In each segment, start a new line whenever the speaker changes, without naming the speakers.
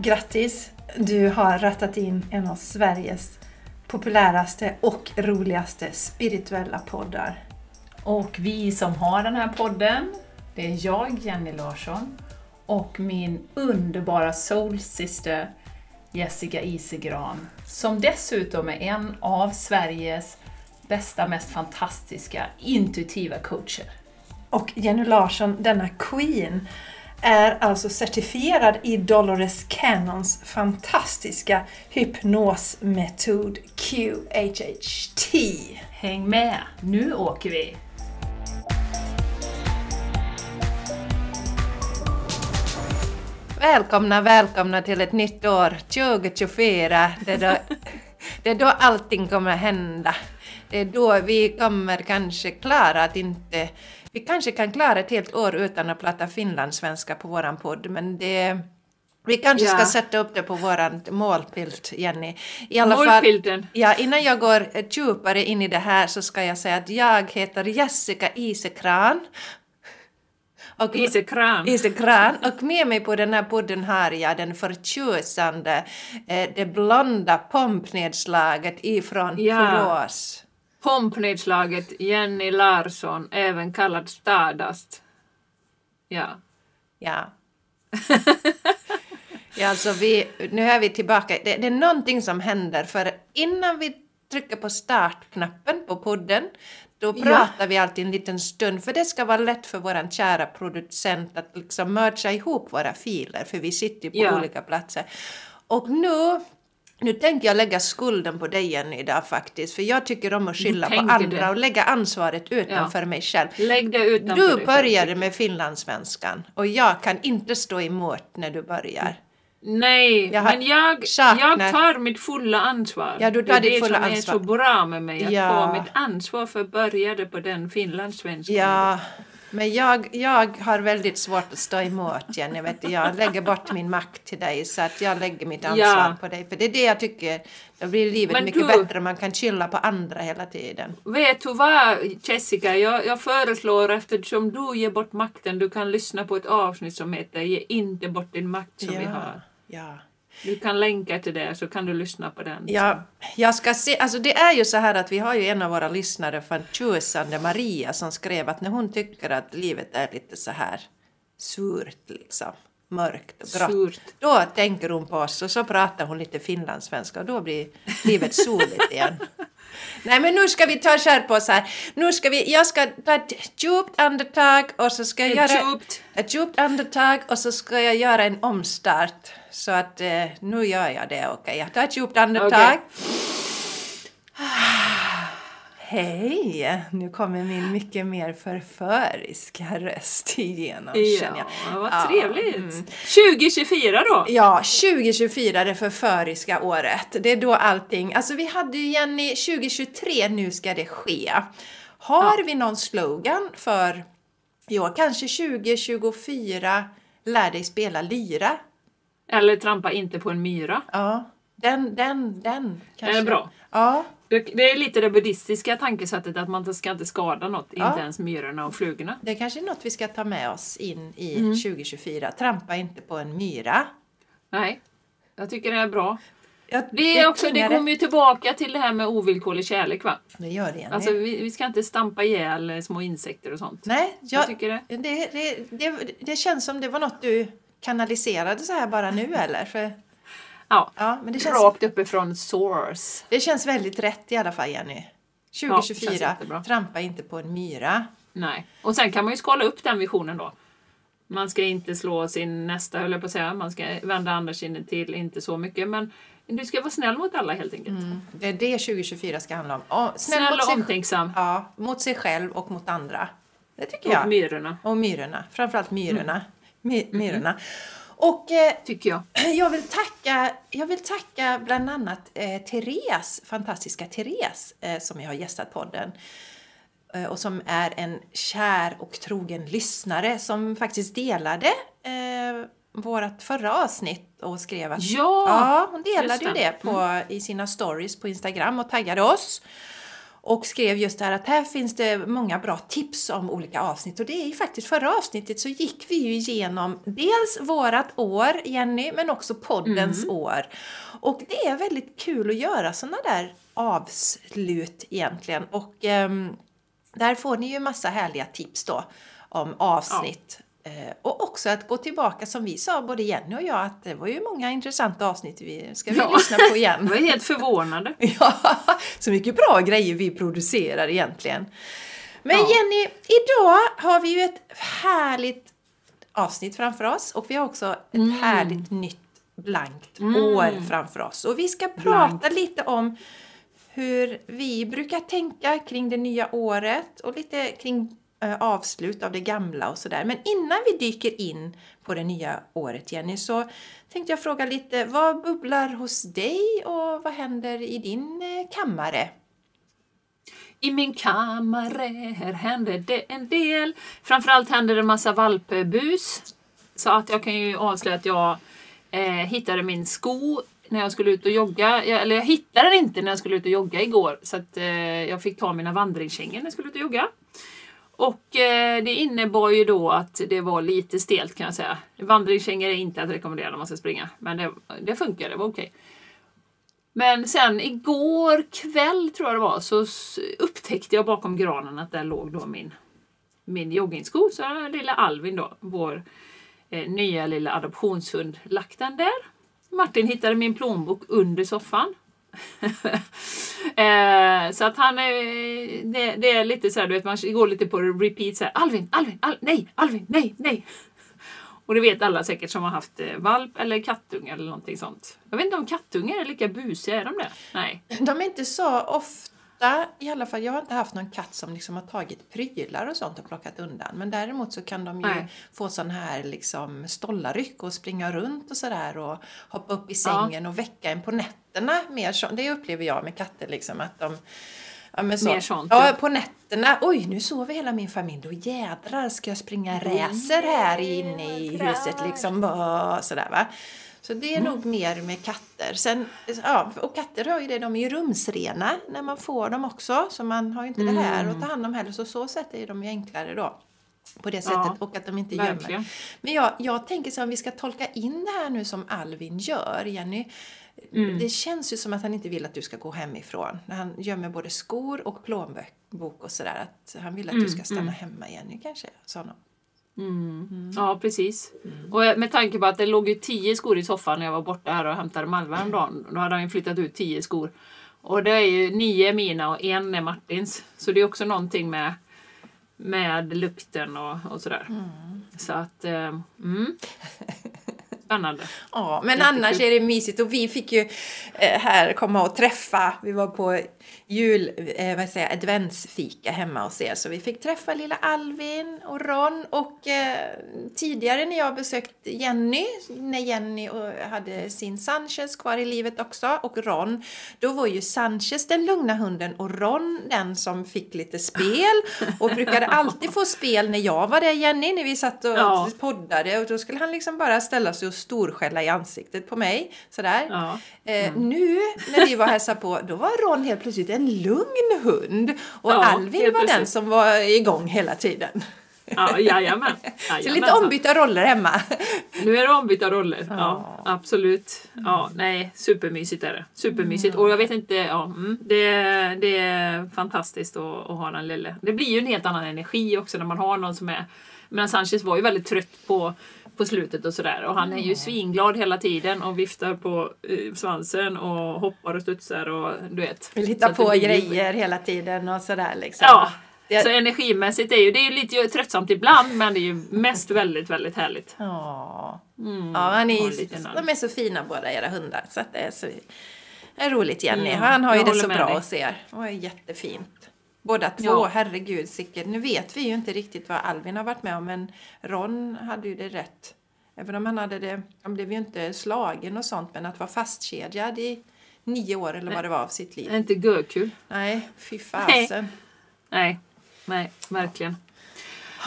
Grattis! Du har rattat in en av Sveriges populäraste och roligaste spirituella poddar.
Och vi som har den här podden, det är jag, Jenny Larsson, och min underbara soulsyster Jessica Isegran, som dessutom är en av Sveriges bästa, mest fantastiska intuitiva coacher.
Och Jenny Larsson, denna Queen, är alltså certifierad i Dolores Cannons fantastiska hypnosmetod QHHT.
Häng med, nu åker vi!
Välkomna, välkomna till ett nytt år, 2024. Det är då, det är då allting kommer hända. Det är då vi kommer kanske klara att inte... Vi kanske kan klara ett helt år utan att prata finlandssvenska på våran podd, men det... Vi kanske
Ja.
ska sätta upp det på våran målbild, Jenny. I
Målbilden.
ja, innan jag går djupare in i det här så ska jag säga att jag heter Jessica Isekran. Och
Isekran.
Isekran. Och med mig på den här podden har jag den förtjusande, eh, det blonda pompnedslaget ifrån
Ja.
Borås.
Pompnedslaget Jenny Larsson, även kallad Stardust. Ja.
Ja. ja, alltså vi, nu är vi tillbaka. Det, det är någonting som händer för innan vi trycker på startknappen på podden då
Ja.
pratar vi alltid en liten stund för det ska vara lätt för våran kära producent att liksom mercha ihop våra filer för vi sitter ju på
Ja.
olika platser. Och nu nu tänker jag lägga skulden på dig Jenny idag faktiskt, för jag tycker om att skylla på andra
det.
och lägga ansvaret utanför mig själv.
Lägg det utanför
Du började med finlandssvenskan och jag kan inte stå emot när du börjar.
Nej,
Jag
men jag,
saknar-
jag tar mitt fulla ansvar.
Ja, du tar
det är
ditt
det
fulla
som
ansvar.
är så bra med mig, att
Ja.
få mitt ansvar för började på den finlandssvenskan.
Ja, men jag, jag har väldigt svårt att stå emot Jenny. Vet du. Jag lägger bort min makt till dig så att jag lägger mitt ansvar
Ja.
på dig. För det är det jag tycker, då blir livet
Men
mycket
du-
bättre. Man kan chilla på andra hela tiden.
Vet du vad Jessica, jag, jag föreslår eftersom du ger bort makten, du kan lyssna på ett avsnitt som heter Ge inte bort din makt som vi har.
ja.
Du kan länka till det så kan du lyssna på den.
Ja, jag ska se, alltså det är ju så här att vi har ju en av våra lyssnare, förtjusande Maria, som skrev att när hon tycker att livet är lite så här surt liksom, mörkt och grått,
Surt.
då tänker hon på oss och så pratar hon lite finlandssvenska och då blir livet soligt igen. Nej men nu ska vi ta skär på oss här. Nu ska vi, jag ska ta ett djupt andetag och så ska jag
Ett
göra
djupt.
ett djupt andetag och så ska jag göra en omstart. Så att eh, nu gör jag det, okej. Jag tar ett djupt andetag.
Okej.
Hej! Nu kommer min mycket mer förföriska röst igenom känner
Ja,
jag.
vad
Ja,
trevligt.
mm.
2024 då?
Ja, 2024, det förföriska året. Det är då allting... Alltså vi hade ju Jenny, 2023, nu ska det ske. Har vi någon slogan för, ja, kanske 2024, lär dig spela lyra?
Eller trampa inte på en myra.
Ja, den, den, den kanske.
är bra.
Ja,
Det, är lite det buddhistiska tankesättet att man ska inte skada något,
Ja.
inte ens myrorna och flugorna.
det är kanske är något vi ska ta med oss in i
Mm.
2024. Trampa inte på en myra.
Nej, jag tycker det är bra.
Ja,
Det, är också, det kommer ju tillbaka till det här med ovillkorlig kärlek va?
Det gör det.
Alltså vi, vi ska inte stampa ihjäl eh, små insekter och sånt.
Nej,
Jag
jag,
tycker det.
det, det, det, det känns som det var något du kanaliserade så här bara nu eller? För,
Ja,
ja, men det känns,
rakt uppifrån source.
det känns väldigt rätt i alla fall Jenny.
Ja, det känns
2024,
jättebra.
trampa inte på en myra.
Nej. Och sen kan man ju skala upp den visionen då. Man ska inte slå sin nästa, höll jag på att säga. Man ska vända andra kinden till, inte så mycket. Men du ska vara snäll mot alla helt enkelt.
Det är det 2024 ska handla om. Och snäll,
Snäll och omtänksam.
ja, mot sig själv och mot andra. Det tycker
Och
jag.
myrorna,
Och myrorna, framförallt myrorna.
Mm.
My, myrorna. Och eh,
tycker jag.
jag, vill tacka, jag vill tacka bland annat eh, Therese, fantastiska Therese, eh, som jag har gästat podden. Eh, och som är en kär och trogen lyssnare som faktiskt delade vårt förra avsnitt och skrev att...
Ja,
ja hon delade ju
det. Mm.
på, i sina stories på Instagram och taggade oss. Och skrev just det här att här finns det många bra tips om olika avsnitt och det är ju faktiskt förra avsnittet så gick vi ju igenom dels vårat år Jenny men också poddens
Mm.
år. Och det är väldigt kul att göra sådana där avslut egentligen och ehm, där får ni ju massa härliga tips då om avsnitt. Eh, Och också att gå tillbaka som vi sa, både Jenny och jag, att det var ju många intressanta avsnitt vi ska vi
Ja.
lyssna på igen.
var helt förvånade.
Ja, så mycket bra grejer vi producerar egentligen. Men
Ja.
Jenny, idag har vi ju ett härligt avsnitt framför oss och vi har också ett
Mm.
härligt nytt blankt år framför oss. Och vi ska prata
Blankt.
lite om hur vi brukar tänka kring det nya året och lite kring Eh, avslut av det gamla och sådär. Men innan vi dyker in på det nya året Jenny så tänkte jag fråga lite vad bubblar hos dig och vad händer i din eh, kammare?
I min kammare, här händer det en del. Framförallt händer det en massa valpbus. Så att jag kan ju avslöja att jag eh, hittade min sko när jag skulle ut och jogga. Jag, eller jag hittade den inte när jag skulle ut och jogga igår. Så att eh, jag fick ta mina vandringskängor när jag skulle ut och jogga. Och eh, det innebar ju då att det var lite stelt kan jag säga. Vandringskängor är inte att rekommendera när man ska springa. Men det, det funkar, det var okej. Men sen igår kväll tror jag det var så upptäckte jag bakom granen att där låg då min, min joggingsko. Så har lilla Alvin då, vår eh, nya lilla adoptionshund, lagt den där. Martin hittade min plånbok under soffan. eh, så att han är, det, det är lite så här, du vet man går lite på repeat så här, Alvin, Alvin, Al nej, Alvin, nej, nej. Och det vet alla säkert som har haft eh, valp eller kattunge eller någonting sånt. Jag vet inte om kattungar är lika busiga, är de det? Nej.
De är inte så ofta, i alla fall jag har inte haft någon katt som liksom har tagit prylar och sånt och plockat undan. Men däremot så kan de ju
Nej.
få sån här liksom stollarryck och springa runt och sådär och hoppa upp i
Ja.
sängen och väcka en på nätterna. Mer så, det upplever jag med katter liksom att de Ja, så.
Mer sånt,
Ja,
ja.
på nätterna. Oj, nu sover hela min familj. Då jädrar ska jag springa racer här inne i huset liksom. Sådär va. Så det är nog mer med katter. Sen, ja, och katter har ju det, de är ju rumsrena när man får dem också. Så man har ju inte det här att ta hand om heller. Så så sätt är de ju enklare då. På det sättet.
Ja,
och att de inte gömmer. Men jag, jag tänker så om vi ska tolka in det här nu som Alvin gör, Jenny.
Mm.
Det känns ju som att han inte vill att du ska gå hemifrån. När han gömmer både skor och plånbok och sådär. Att han vill att
Mm,
du ska stanna hemma, Jenny kanske. Sa någon.
Ja, precis. Och eh, med tanke på att det låg ju tio skor i soffan när jag var borta här och hämtade Malva häromdagen. Då hade han ju flyttat ut tio skor. Och det är ju nio mina och en är Martins. Så det är också någonting med, med lukten och, och sådär. Så att, eh, mm. Spännande.
Ja, men annars är det mysigt. Och vi fick ju eh, här komma och träffa, vi var på jul, eh, vad säger adventsfika hemma hos er. Så vi fick träffa lilla Alvin och Ron. Och eh, tidigare när jag besökt Jenny, när Jenny och hade sin Sanchez kvar i livet också och Ron, då var ju Sanchez den lugna hunden och Ron den som fick lite spel. Och brukade alltid få spel när jag var där Jenny, när vi satt och
Ja.
poddade. Och då skulle han liksom bara ställa sig och storskälla i ansiktet på mig. Sådär.
Ja.
Eh, nu när vi var hälsade på, då var Ron helt plötsligt en lugn hund. Och
Ja,
Alvin var den som var igång hela tiden.
Ja, jajamän.
Så lite ombytta roller hemma.
Nu är det ombytta roller. Ja,
Ja.
absolut. Ja, nej, supermysigt är det. Supermysigt. Och jag vet inte, ja, mm, det, det är fantastiskt att, att ha den lille. Det blir ju en helt annan energi också när man har någon som är... Men Sanchez var ju väldigt trött på, på slutet och sådär. Och han är ju svinglad hela tiden och viftar på eh, svansen och hoppar och studsar och du vet.
Vill hitta
det
på
blir ju-
grejer hela tiden och sådär liksom.
Ja,
Det-
så energimässigt är ju, det är ju lite tröttsamt ibland men det är ju mest väldigt, väldigt härligt.
Ja.
Mm,
Ja, han
ha
är, de är så fina båda era hundar. Så det är så det är roligt Jenny.
Mm,
han har ju
jag
det så bra
dig.
hos er. Och är jättefint. Båda två,
Ja.
herregud sicket. Nu vet vi ju inte riktigt vad Alvin har varit med om men Ron hade ju det rätt. Även om han hade det, han blev ju inte slagen och sånt men att vara fastkedjad i nio år eller vad det var av sitt
Det är
liv.
inte görkul.
Nej, fy fasen.
Nej, nej, verkligen.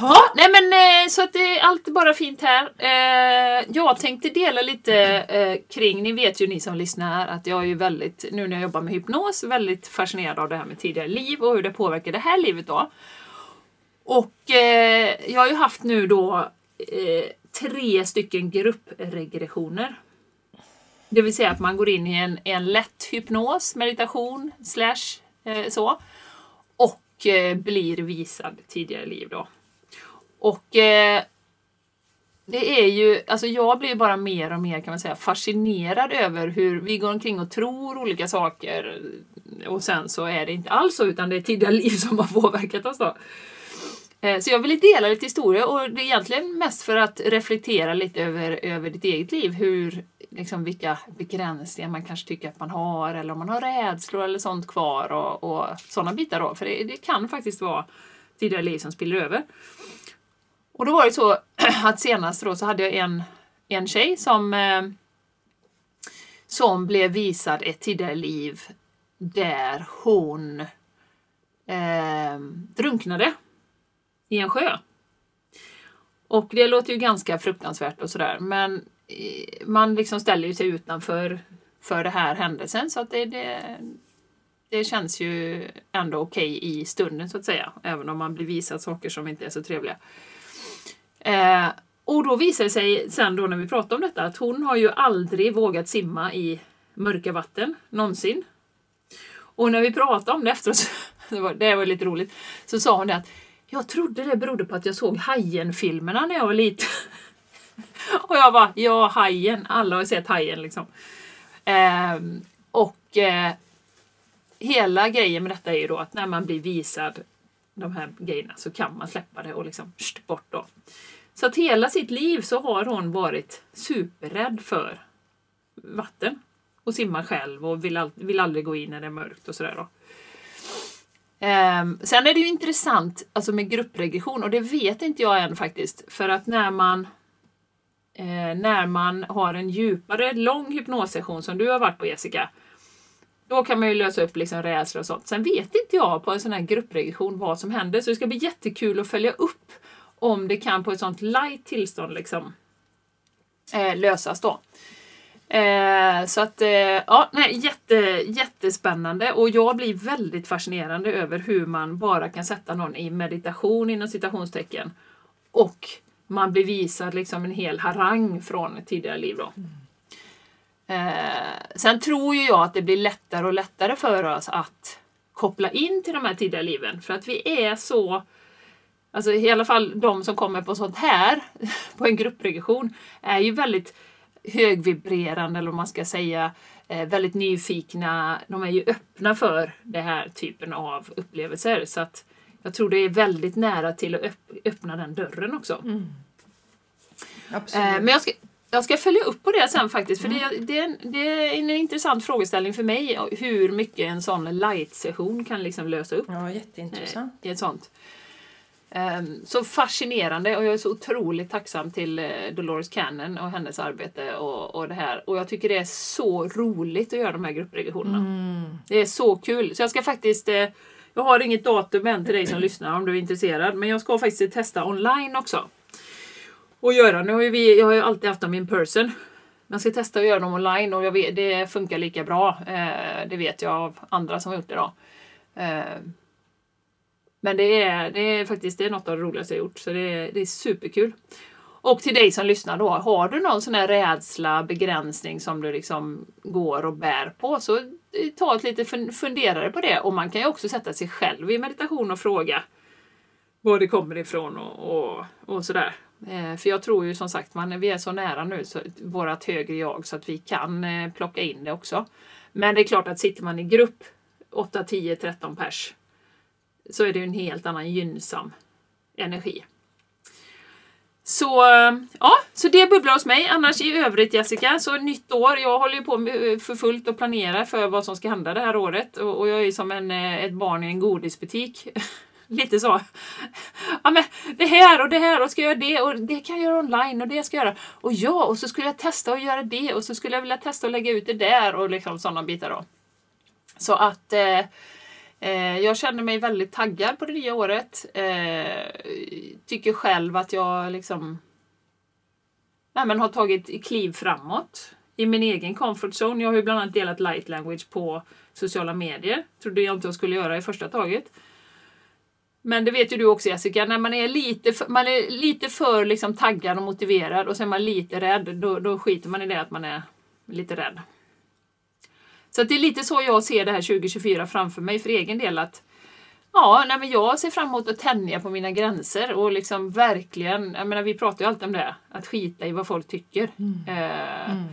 Ja, nej men eh, så att det är allt bara fint här. Eh, jag tänkte dela lite eh, kring, ni vet ju ni som lyssnar att jag är ju väldigt, nu när jag jobbar med hypnos, väldigt fascinerad av det här med tidigare liv och hur det påverkar det här livet då. Och jag har ju haft nu då tre stycken gruppregressioner. Det vill säga att man går in i en, en lätt hypnos, meditation, slash så. Och blir visad tidigare liv då. Och eh, det är ju, alltså jag blir bara mer och mer kan man säga fascinerad över hur vi går omkring och tror olika saker och sen så är det inte alls så utan det är tidigare liv som har påverkat oss då. Eh, så jag vill dela lite historia och det är egentligen mest för att reflektera lite över, över ditt eget liv. Hur, liksom, vilka begränsningar man kanske tycker att man har eller om man har rädslor eller sånt kvar och, och sådana bitar då. För det, det kan faktiskt vara tidigare liv som spiller över. Och då var det så att senast då så hade jag en, en tjej som, eh, som blev visad ett tidigare liv där hon eh, drunknade i en sjö. Och det låter ju ganska fruktansvärt och sådär men eh, man liksom ställer ju sig utanför för det här händelsen så att det, det, det känns ju ändå okej okay i stunden så att säga. Även om man blir visad saker som inte är så trevliga. Eh, och då visar det sig sen då när vi pratar om detta att hon har ju aldrig vågat simma i mörka vatten någonsin. Och när vi pratade om det efteråt, det var, det var lite roligt, så sa hon det att jag trodde det berodde på att jag såg Hajen-filmerna när jag var liten. och jag bara, ja Hajen, alla har sett Hajen liksom. Eh, och eh, hela grejen med detta är ju då att när man blir visad de här grejerna så kan man släppa det och liksom bort då. Så att hela sitt liv så har hon varit superrädd för vatten och simmar själv och vill, all, vill aldrig gå in när det är mörkt och sådär då. Um, sen är det ju intressant alltså med gruppregression och det vet inte jag än faktiskt för att när man eh, när man har en djupare lång hypnossession som du har varit på Jessica då kan man ju lösa upp liksom rädslor och sånt. Sen vet inte jag på en sån här gruppregression vad som händer så det ska bli jättekul att följa upp om det kan på ett sånt light tillstånd liksom eh, lösas då. Eh, så att, eh, ja, nej, jätte, jättespännande och jag blir väldigt fascinerande över hur man bara kan sätta någon i meditation inom citationstecken och man blir visad liksom en hel harang från ett tidigare liv. Då. Mm. Eh, sen tror ju jag att det blir lättare och lättare för oss att koppla in till de här tidigare liven för att vi är så Alltså i alla fall de som kommer på sånt här, på en gruppregression, är ju väldigt högvibrerande eller om man ska säga eh, väldigt nyfikna. De är ju öppna för den här typen av upplevelser så att jag tror det är väldigt nära till att öppna den dörren också. Mm. Eh, men jag ska, jag ska följa upp på det sen faktiskt, för mm. det, det, det, är en intressant frågeställning för mig hur mycket en sån light-session kan liksom lösa upp.
Ja, jätteintressant.
I ett sånt. Um, så fascinerande och jag är så otroligt tacksam till uh, Dolores Cannon och hennes arbete och, och det här. Och jag tycker det är så roligt att göra de här gruppregressionerna. Mm. Det är så kul. Så jag ska faktiskt uh, jag har inget datum än till dig som lyssnar om du är intresserad, men jag ska faktiskt testa online också att göra. Nu har vi, jag har ju alltid haft dem in person. Man ska testa att göra dem online och jag vet, det funkar lika bra. Eh, det vet jag av andra som har gjort det. Då. Men det är, det är faktiskt det är något av det roligaste jag gjort, så det är, det är superkul. Och till dig som lyssnar då, har du någon sån här rädsla, begränsning som du liksom går och bär på, så eh, ta ett lite funderare på det. Och man kan ju också sätta sig själv i meditation och fråga var det kommer ifrån och, och, och sådär. Eh, för jag tror ju som sagt, man, vi är så nära nu, så, vårat högre jag, så att vi kan eh, plocka in det också. Men det är klart att sitter man i grupp 8, 10, 13 pers så är det en helt annan gynnsam energi. Så, ja, så det bubblar hos mig. Annars i övrigt Jessica, så nytt år. Jag håller ju på eh, för fullt och planerar för vad som ska hända det här året. Och, och jag är ju som en, eh, ett barn i en godisbutik. lite så. Ja men det här och det här och ska jag göra det och det kan jag göra online och det ska jag göra. Och ja, och så skulle jag testa att göra det och så skulle jag vilja testa att lägga ut det där och liksom sådana bitar då. Så att Eh, Eh, jag känner mig väldigt taggad på det nya året. Eh, tycker själv att jag liksom nej, men har tagit kliv framåt i min egen comfort zone. Jag har ju bland annat delat light language på sociala medier. Trodde jag inte jag skulle göra i första taget. Men det vet ju du också Jessica, när man är lite för, man är lite för liksom taggad och motiverad och så är man lite rädd, då, då skiter man i det att man är lite rädd. Så det är lite så jag ser det här 2024 framför mig för egen del. att Ja, nej men jag ser fram emot att tänja på mina gränser och liksom verkligen, jag menar vi pratar ju alltid om det, att skita i vad folk tycker. Mm. Eh, mm.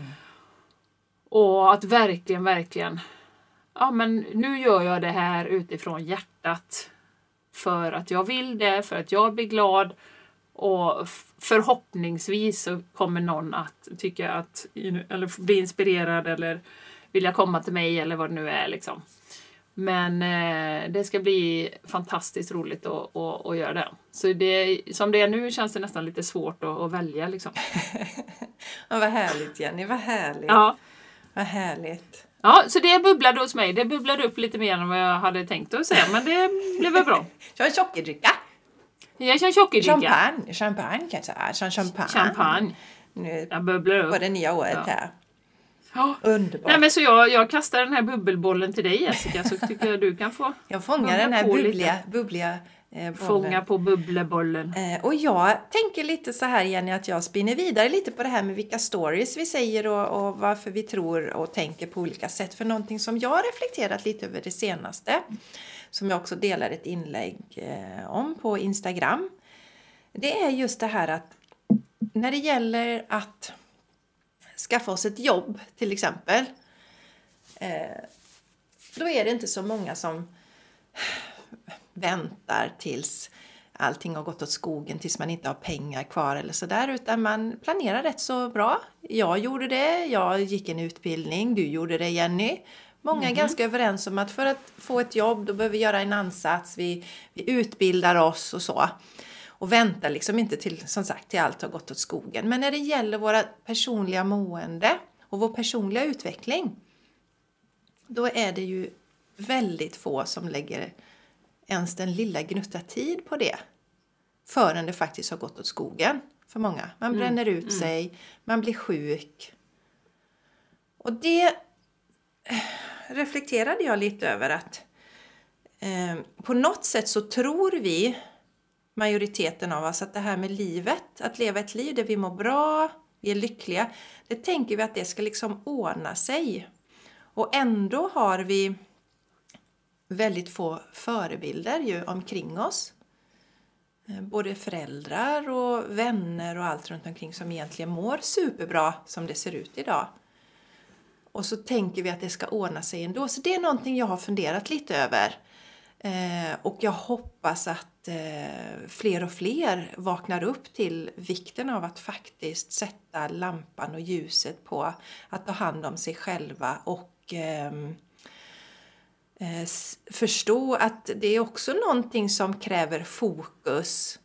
Och att verkligen, verkligen, ja men nu gör jag det här utifrån hjärtat. För att jag vill det, för att jag blir glad och förhoppningsvis så kommer någon att tycka att, eller bli inspirerad eller vilja komma till mig eller vad det nu är liksom. Men eh, det ska bli fantastiskt roligt att, att, att göra det. Så det, som det är nu känns det nästan lite svårt att, att välja liksom.
ja, vad härligt Jenny, vad härligt. Ja. Vad härligt.
Ja, så det bubblade hos mig. Det bubblade upp lite mer än vad jag hade tänkt att säga, men det blev väl bra.
Kör en.
Jag kör sockerdricka.
Champagne, champagne kan jag säga. Champagne.
Champagne. Nu jag bubblar upp.
på det nya året ja. här.
Ja. Underbart. Nej, men så jag, jag kastar den här bubbelbollen till dig Jessica så tycker jag du kan få
Jag fångar den här bubbliga, bubbliga eh.
Fånga på bubblebollen.
Eh, och jag tänker lite så här Jenny att jag spinner vidare lite på det här med vilka stories vi säger och, och varför vi tror och tänker på olika sätt. För någonting som jag har reflekterat lite över det senaste som jag också delar ett inlägg eh, om på Instagram. Det är just det här att när det gäller att skaffa oss ett jobb till exempel. Eh, då är det inte så många som väntar tills allting har gått åt skogen tills man inte har pengar kvar eller sådär utan man planerar rätt så bra. Jag gjorde det, jag gick en utbildning, du gjorde det Jenny. Många är mm -hmm. ganska överens om att för att få ett jobb då behöver vi göra en ansats, vi, vi utbildar oss och så och väntar liksom inte till, som sagt, till allt har gått åt skogen. Men när det gäller våra personliga mående och vår personliga utveckling, då är det ju väldigt få som lägger ens den lilla gnutta tid på det förrän det faktiskt har gått åt skogen för många. Man mm, bränner ut mm. sig, man blir sjuk. Och det eh, reflekterade jag lite över att eh, på något sätt så tror vi majoriteten av oss att det här med livet, att leva ett liv där vi mår bra, vi är lyckliga, det tänker vi att det ska liksom ordna sig. Och ändå har vi väldigt få förebilder ju omkring oss. Eh, både föräldrar och vänner och allt runt omkring som egentligen mår superbra som det ser ut idag. Och så tänker vi att det ska ordna sig ändå. Så det är någonting jag har funderat lite över. Eh, och jag hoppas att eh, fler och fler vaknar upp till vikten av att faktiskt sätta lampan och ljuset på att ta hand om sig själva och ehm, eh, förstå att det är också någonting som kräver fokus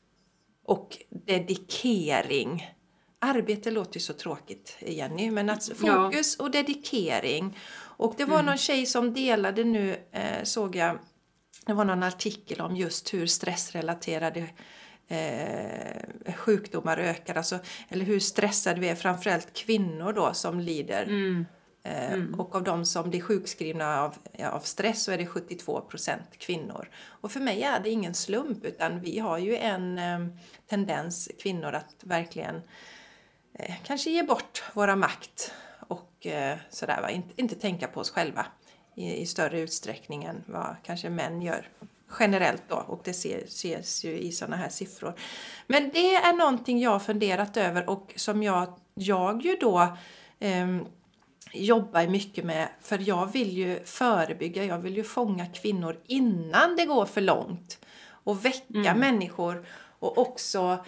och dedikering. Arbete låter ju så tråkigt, Jenny, men att fokus och dedikering. Och det var mm. någon tjej som delade nu, eh, såg jag, det var någon artikel om just hur stressrelaterade eh, sjukdomar ökar, alltså, eller hur stressade vi är, framförallt kvinnor då som lider. Mm. Eh, mm. Och av de som blir sjukskrivna av, av stress så är det 72% kvinnor. Och för mig är det ingen slump utan vi har ju en eh, tendens, kvinnor, att verkligen eh, kanske ge bort våra makt och eh, sådär, va? Inte, inte tänka på oss själva i, i större utsträckning än vad kanske män gör generellt då och det ses ju i sådana här siffror. Men det är någonting jag funderat över och som jag, jag ju då eh, jobbar mycket med för jag vill ju förebygga, jag vill ju fånga kvinnor innan det går för långt och väcka mm. människor och också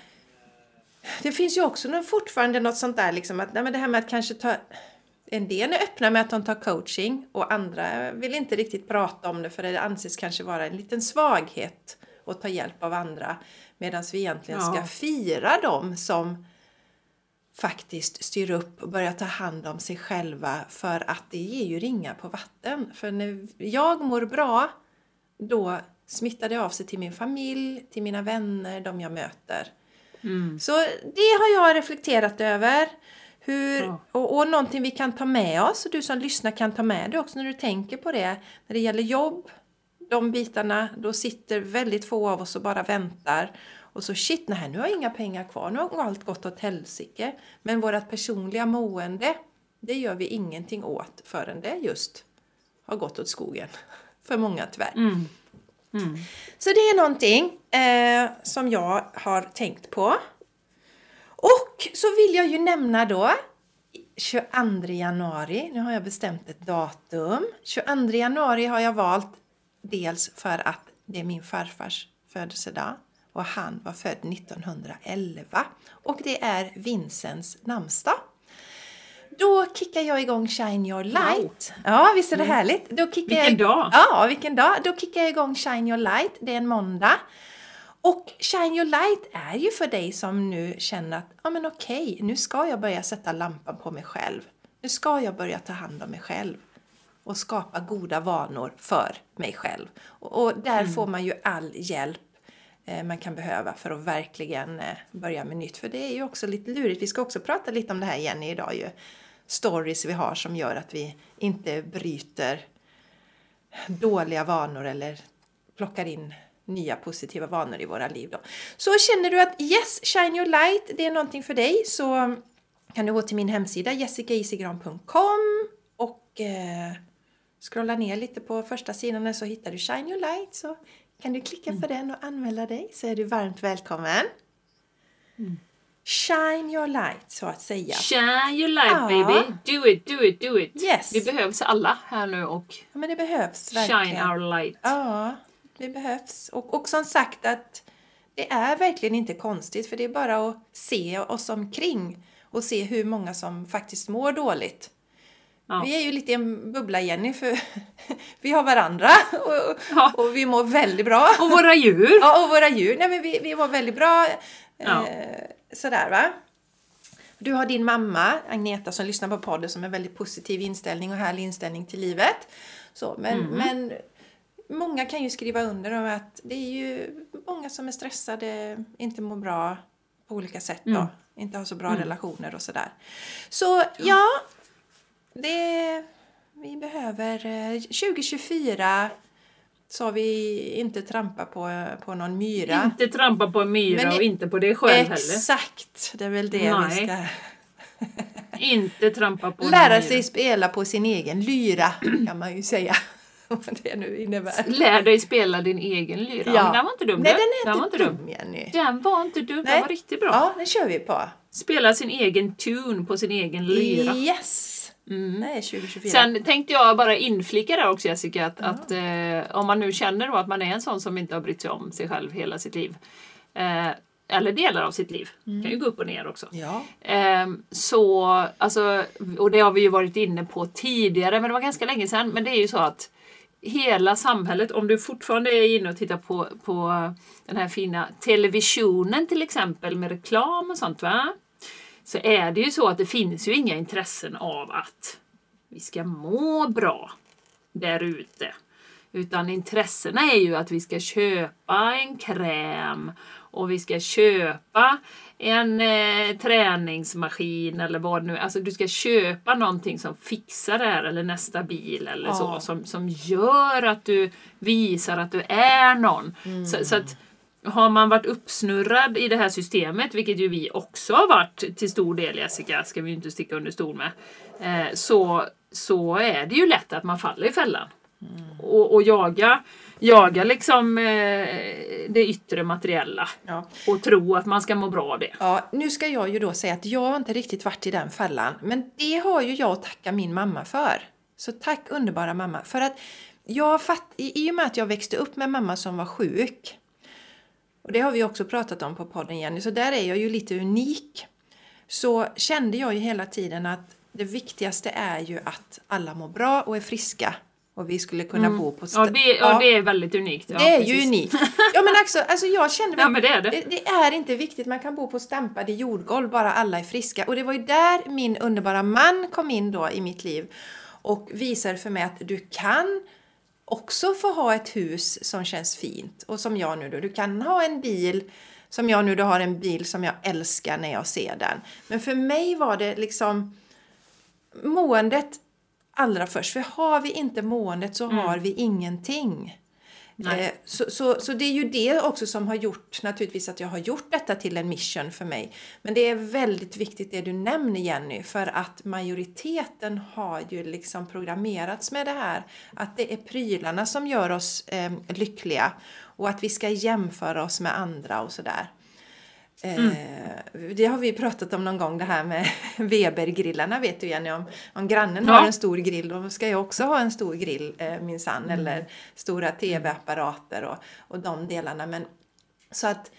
det finns ju också fortfarande något sånt där liksom att nej, men det här med att kanske ta en del är öppna med att de tar coaching och andra vill inte riktigt prata om det för det anses kanske vara en liten svaghet att ta hjälp av andra. Medan vi egentligen ja. ska fira dem som faktiskt styr upp och börjar ta hand om sig själva för att det ger ju ringa på vatten. För när jag mår bra, då smittar det av sig till min familj, till mina vänner, de jag möter.
Mm.
Så det har jag reflekterat över. Hur,
Ja.
och, och någonting vi kan ta med oss, och du som lyssnar kan ta med dig också när du tänker på det. När det gäller jobb, de bitarna, då sitter väldigt få av oss och bara väntar. Och så shit, nej nu har jag inga pengar kvar, nu har allt gått åt helsike. Men vårt personliga mående, det gör vi ingenting åt förrän det just har gått åt skogen. För många tyvärr.
Mm. Mm.
Så det är någonting eh, som jag har tänkt på. Och så vill jag ju nämna då 22 januari, nu har jag bestämt ett datum. 22 januari har jag valt dels för att det är min farfars födelsedag och han var född 1911 och det är Vincents namnsdag. Då kickar jag igång Shine Your Light. Ja, visst är det härligt? Då kickar
Vilken
jag...
dag!
Ja, vilken dag! Då kickar jag igång Shine Your Light. Det är en måndag. Och Shine Your Light är ju för dig som nu känner att ja men okej, nu ska jag börja sätta lampan på mig själv. Nu ska jag börja ta hand om mig själv och skapa goda vanor för mig själv. Och, och där får man ju all hjälp eh, man kan behöva för att verkligen eh, börja med nytt. För det är ju också lite lurigt. Vi ska också prata lite om det här Jenny idag ju. Stories vi har som gör att vi inte bryter dåliga vanor eller plockar in nya positiva vanor i våra liv. Då. Så känner du att yes, shine your light, det är någonting för dig så kan du gå till min hemsida jessicaisigran.com och eh, scrolla ner lite på första sidan så hittar du shine your light så kan du klicka på den och anmäla dig så är du varmt välkommen. Shine your light så att säga.
Shine your light
Ja.
baby! Do it, do it, do it!
Yes.
Vi behövs alla här nu och
Ja, men det behövs verkligen.
shine our light.
Ja, det behövs. Och, och som sagt att det är verkligen inte konstigt för det är bara att se oss omkring och se hur många som faktiskt mår dåligt.
Ja.
Vi är ju lite i en bubbla Jenny för vi har varandra och,
Ja.
och vi mår väldigt bra.
Och våra djur!
Ja, och våra djur. Nej, men vi, vi mår väldigt bra.
Ja.
Eh, sådär va. Du har din mamma, Agneta, som lyssnar på podden som har väldigt positiv inställning och härlig inställning till livet. Så, men,
Mm.
men många kan ju skriva under om att det är ju många som är stressade, inte mår bra på olika sätt då.
Mm.
Inte har så bra relationer och sådär. Så ja, det vi behöver eh, 2024 så vi inte trampa på, på någon myra.
Inte trampa på en myra
Men
och inte på dig själv heller.
Exakt, det är väl det vi
Nej.
ska
Inte trampa på
lära sig
myra.
spela på sin egen lyra kan man ju säga. Vad det nu innebär.
Lär dig spela din egen lyra.
Ja.
Men den var inte dum
Nej, den är
var
inte dum Jenny.
Den var inte dum,
Nej.
den var riktigt bra.
Ja, den kör vi på.
Spela sin egen tune på sin egen lyra.
Yes!
Mm.
Är 2024.
Sen tänkte jag bara inflika där också Jessica, att, att eh, om man nu känner då att man är en sån som inte har brytt sig om sig själv hela sitt liv, eh, eller delar av sitt liv, kan ju gå upp och ner också.
Ja.
Ehm, så, alltså, och det har vi ju varit inne på tidigare, men det var ganska länge sedan. Men det är ju så att hela samhället, om du fortfarande är inne och tittar på, på den här fina televisionen till exempel med reklam och sånt, va? så är det ju så att det finns ju inga intressen av att vi ska må bra där ute. Utan intressena är ju att vi ska köpa en kräm och vi ska köpa en eh, träningsmaskin eller vad nu Alltså du ska köpa någonting som fixar det här eller nästa bil eller
Ja.
så. Som, som gör att du visar att du är någon. Så, så att har man varit uppsnurrad i det här systemet, vilket ju vi också har varit till stor del Jessica, ska vi ju inte sticka under stol med, eh, så, så är det ju lätt att man faller i fällan. Och, och jaga, jaga liksom eh, det yttre materiella
Ja.
och tro att man ska må bra av det.
ja, nu ska jag ju då säga att jag har inte riktigt varit i den fällan. Men det har ju jag att tacka min mamma för. Så tack underbara mamma. För att jag fatt, i, i och med att jag växte upp med mamma som var sjuk. Och det har vi också pratat om på podden Jenny, så där är jag ju lite unik. Så kände jag ju hela tiden att det viktigaste är ju att alla mår bra och är friska. Och vi skulle kunna bo på
Ja, det, ja, det är väldigt unikt. Ja,
det är ju
precis.
unikt. Ja men alltså, alltså jag kände
Ja, men det är det.
det. Det är inte viktigt, man kan bo på stampade jordgolv bara alla är friska. Och det var ju där min underbara man kom in då i mitt liv och visade för mig att du kan också få ha ett hus som känns fint. Och som jag nu då, du kan ha en bil som jag nu då har en bil som jag älskar när jag ser den. Men för mig var det liksom måendet allra först. För har vi inte måendet så har vi ingenting. Eh, så, så, så det är ju det också som har gjort naturligtvis att jag har gjort detta till en mission för mig. Men det är väldigt viktigt det du nämner Jenny, för att majoriteten har ju liksom programmerats med det här att det är prylarna som gör oss eh, lyckliga och att vi ska jämföra oss med andra och sådär. Mm. Det har vi pratat om någon gång det här med Webergrillarna vet du Jenny. Om, om grannen ja. har en stor grill då ska jag också ha en stor grill eh, minsann. Mm. Eller stora tv-apparater och, och de delarna. Men, så att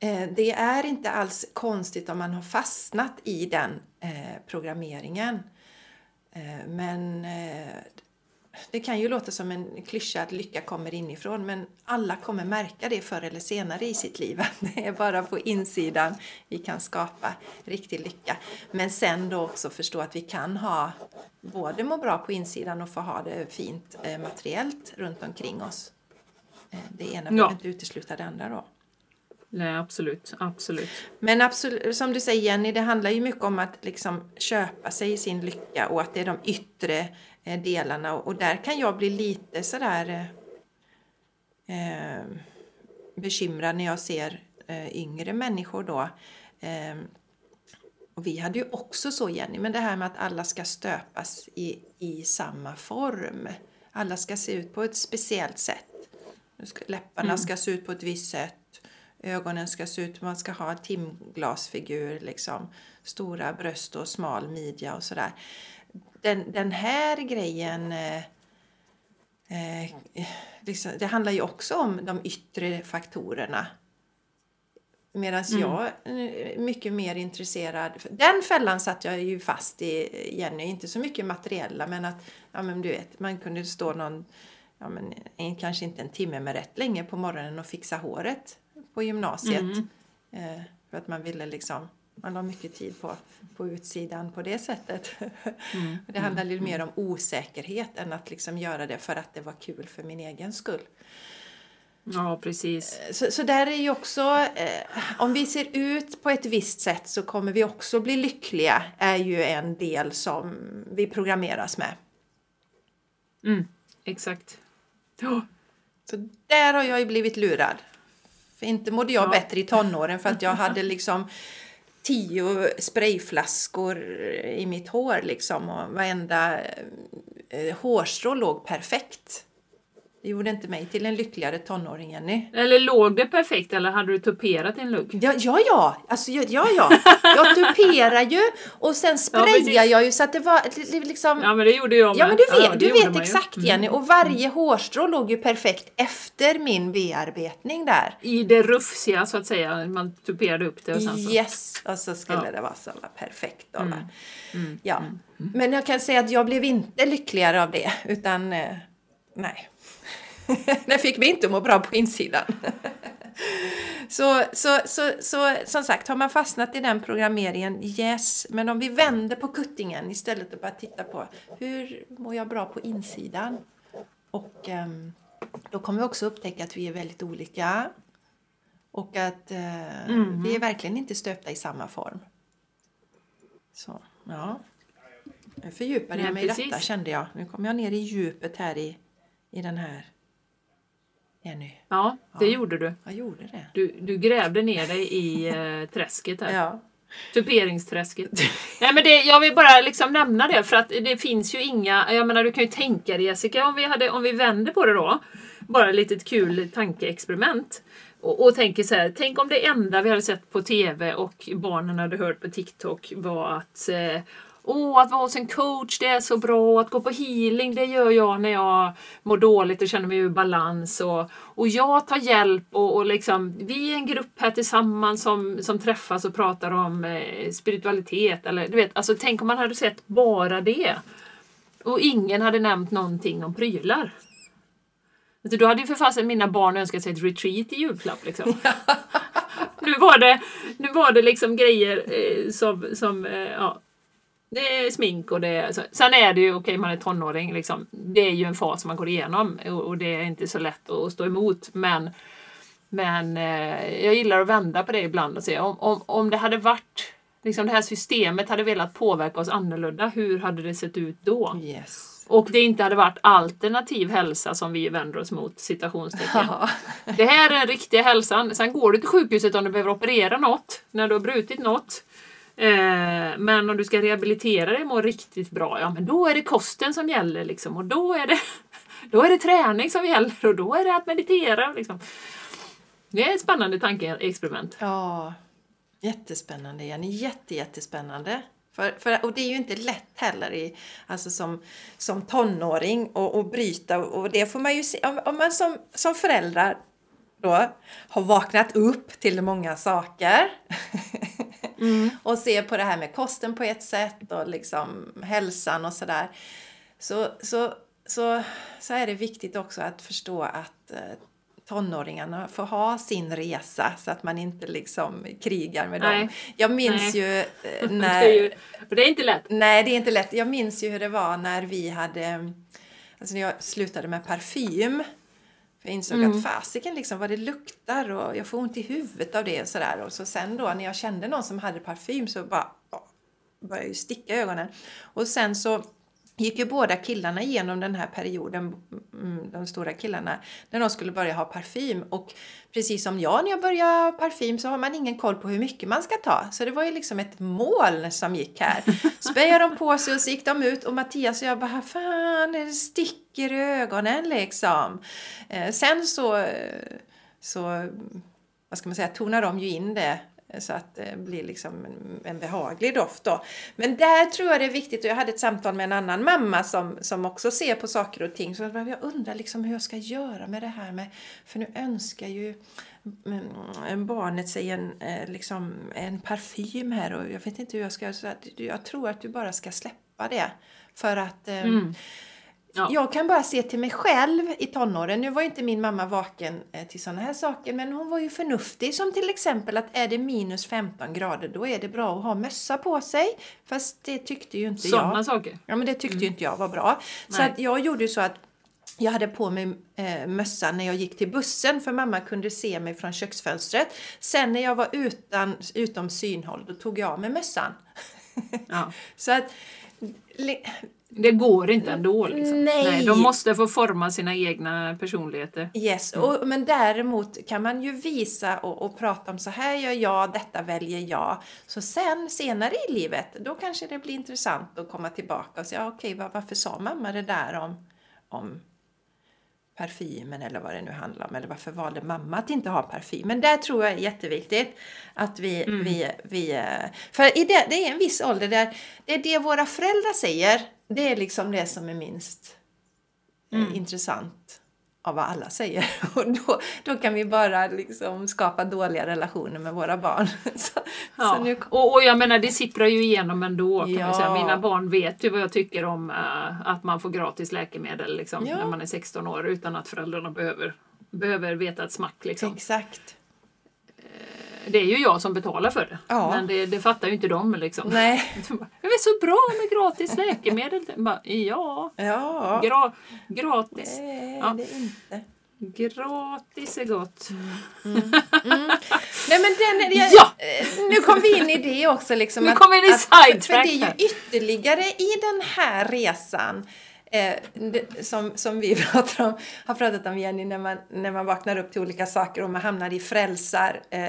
eh, det är inte alls konstigt om man har fastnat i den eh, programmeringen. Eh, men eh, det kan ju låta som en klyscha att lycka kommer inifrån men alla kommer märka det förr eller senare i sitt liv. Det är bara på insidan vi kan skapa riktig lycka. Men sen då också förstå att vi kan ha både må bra på insidan och få ha det fint eh, materiellt runt omkring oss. Eh, det ena behöver inte utesluta det andra då.
Nej, absolut. absolut.
Men absolut, som du säger Jenny, det handlar ju mycket om att liksom köpa sig sin lycka och att det är de yttre delarna och där kan jag bli lite sådär eh, bekymrad när jag ser eh, yngre människor då. Eh, och vi hade ju också så Jenny, men det här med att alla ska stöpas i, i samma form. Alla ska se ut på ett speciellt sätt. Läpparna mm. ska se ut på ett visst sätt. Ögonen ska se ut, man ska ha en timglasfigur liksom. Stora bröst och smal midja och sådär den, den här grejen eh, eh, liksom, det handlar ju också om de yttre faktorerna. Medan mm. jag är mycket mer intresserad. Den fällan satt jag ju fast i, Jenny. Inte så mycket materiella men att ja, men du vet, man kunde stå någon, ja, men, en, kanske inte en timme med rätt länge på morgonen och fixa håret på gymnasiet. Mm. Eh, för att man ville liksom man la mycket tid på, på utsidan på det sättet. Mm. det handlade mm. mer om osäkerhet än att liksom göra det för att det var kul för min egen skull.
Ja, precis.
Eh, så, så där är ju också, eh, om vi ser ut på ett visst sätt så kommer vi också bli lyckliga, är ju en del som vi programmeras med.
Mm, exakt. Oh.
Så där har jag ju blivit lurad. För inte mådde jag ja. bättre i tonåren för att jag hade liksom tio sprayflaskor i mitt hår liksom och varenda eh, hårstrå låg perfekt. Det gjorde inte mig till en lyckligare tonåring, Jenny.
Eller låg det perfekt eller hade du tuperat din lugg?
Ja, ja, ja. Alltså, ja, ja, ja. Jag tuperar ju och sen sprayar ja, jag ju så att det var liksom...
Ja, men det gjorde jag med.
Ja, men du vet, ja, du vet exakt mm. Jenny. Och varje mm. hårstrå låg ju perfekt efter min bearbetning där.
I det rufsiga så att säga, man tuperade upp det och sen
så... Yes, och så skulle ja. det vara så perfekt då. Mm. Mm. Ja. Mm. Men jag kan säga att jag blev inte lyckligare av det, utan eh, nej. Den fick mig inte att må bra på insidan. så, så, så, så som sagt, har man fastnat i den programmeringen, yes. Men om vi vänder på kuttingen istället och bara tittar på hur mår jag bra på insidan? Och um, då kommer vi också upptäcka att vi är väldigt olika. Och att uh, mm. vi är verkligen inte stöpta i samma form. Så, ja. Nu fördjupade jag mig i detta kände jag. Nu kommer jag ner i djupet här i, i den här Jenny.
Ja, det ja. gjorde du.
Jag gjorde det.
Du, du grävde ner dig i eh, träsket här.
Ja.
Tuperingsträsket. Nej, men det, jag vill bara liksom nämna det för att det finns ju inga, jag menar du kan ju tänka dig Jessica om vi, hade, om vi vänder på det då. Bara ett litet kul tankeexperiment. Och, och tänker så här, tänk om det enda vi hade sett på TV och barnen hade hört på TikTok var att eh, Åh, att vara hos en coach, det är så bra. Att gå på healing, det gör jag när jag mår dåligt och känner mig ur balans. Och, och jag tar hjälp och, och liksom, vi är en grupp här tillsammans som, som träffas och pratar om eh, spiritualitet. Eller, du vet, alltså, tänk om man hade sett bara det. Och ingen hade nämnt någonting om prylar. Alltså, då hade ju för fasen mina barn önskat sig ett retreat i julklapp. Liksom. nu, var det, nu var det liksom grejer eh, som, som eh, ja, Det är smink och det är... Så. Sen är det ju, okej okay, man är tonåring liksom. Det är ju en fas man går igenom och, och det är inte så lätt att stå emot. Men, men eh, jag gillar att vända på det ibland och se om, om, om det hade varit liksom det här systemet hade velat påverka oss annorlunda, hur hade det sett ut då?
Yes.
Och det inte hade varit alternativ hälsa som vi vänder oss mot, citationstecken. Det här är den riktiga hälsan. Sen går du till sjukhuset om du behöver operera något, när du har brutit något. Eh, men om du ska rehabilitera dig och må riktigt bra, ja men då är det kosten som gäller liksom. Och då är det, då är det träning som gäller och då är det att meditera. Liksom. Det är ett spännande tankeexperiment.
Ja, jättespännande Jenny. Jätte, jättespännande. För, för, och det är ju inte lätt heller i, alltså som, som tonåring att bryta och det får man ju se. Om, om man som, som föräldrar då har vaknat upp till många saker mm. och ser på det här med kosten på ett sätt och liksom hälsan och sådär. Så, så, så, så är det viktigt också att förstå att eh, tonåringarna får ha sin resa så att man inte liksom krigar med nej. dem. Jag minns nej. ju eh, när...
det, är ju, det är inte lätt.
Nej, det är inte lätt. Jag minns ju hur det var när vi hade... Alltså när jag slutade med parfym. Jag insåg mm. att fasiken liksom vad det luktar och jag får ont i huvudet av det och sådär. Och så sen då när jag kände någon som hade parfym så bara började jag sticka i ögonen. Och sen så gick ju båda killarna igenom den här perioden, mm, de stora killarna, när de skulle börja ha parfym. Och precis som jag när jag började ha parfym så har man ingen koll på hur mycket man ska ta. Så det var ju liksom ett mål som gick här. Spejade de på sig och så gick de ut och Mattias och jag bara, fan det sticker i ögonen liksom. Eh, sen så, så, vad ska man säga, tonar de ju in det så att det blir liksom en behaglig doft då. Men där tror jag det är viktigt, och jag hade ett samtal med en annan mamma som, som också ser på saker och ting. Så jag undrar liksom hur jag ska göra med det här med, för nu önskar ju mm, barnet sig en, eh, liksom, en parfym här och jag vet inte hur jag ska, så jag tror att du bara ska släppa det. För att eh, mm Ja. Jag kan bara se till mig själv i tonåren. Nu var inte min mamma vaken eh, till sådana här saker, men hon var ju förnuftig. Som till exempel att är det minus 15 grader, då är det bra att ha mössa på sig. Fast det tyckte ju inte
Såna
jag.
Sådana saker?
Ja, men det tyckte mm. ju inte jag var bra. Nej. Så att jag gjorde ju så att jag hade på mig eh, mössan när jag gick till bussen för mamma kunde se mig från köksfönstret. Sen när jag var utan, utom synhåll, då tog jag av mig mössan. Ja. så att
det går inte ändå. Liksom. Nej. Nej. De måste få forma sina egna personligheter.
Yes, mm. och, men däremot kan man ju visa och, och, prata om så här gör jag, detta väljer jag. Så sen senare i livet, då kanske det blir intressant att komma tillbaka och säga okej, var, varför sa mamma det där om, om parfymen eller vad det nu handlar om. Eller varför valde mamma att inte ha parfym? Men där tror jag är jätteviktigt att vi... Mm. vi, vi eh, för i det, det är en viss ålder där det är det våra föräldrar säger. Det är liksom det som är minst eh, mm. intressant av vad alla säger. Och då, då kan vi bara liksom skapa dåliga relationer med våra barn. Så,
ja. så nu... och, och jag menar det sipprar ju igenom ändå. Kan ja. säga. Mina barn vet ju vad jag tycker om uh, att man får gratis läkemedel liksom, ja. när man är 16 år utan att föräldrarna behöver, behöver veta ett smack. Liksom.
Exakt
det är ju jag som betalar för det. Ja. Men det, det fattar ju inte de. Liksom.
Nej.
Det är så bra med gratis läkemedel. Bara, ja,
ja.
Gra, gratis.
Det är ja. det inte.
Gratis är gott. Mm.
Mm. Mm. Nej men den, jag, ja! Nu kom vi in i det också. Liksom,
nu kom vi in i sidetrack.
För det är ju ytterligare i den här resan Eh, som, som vi pratar om, har pratat om Jenny, när man, när man vaknar upp till olika saker och man hamnar i frälsar eh,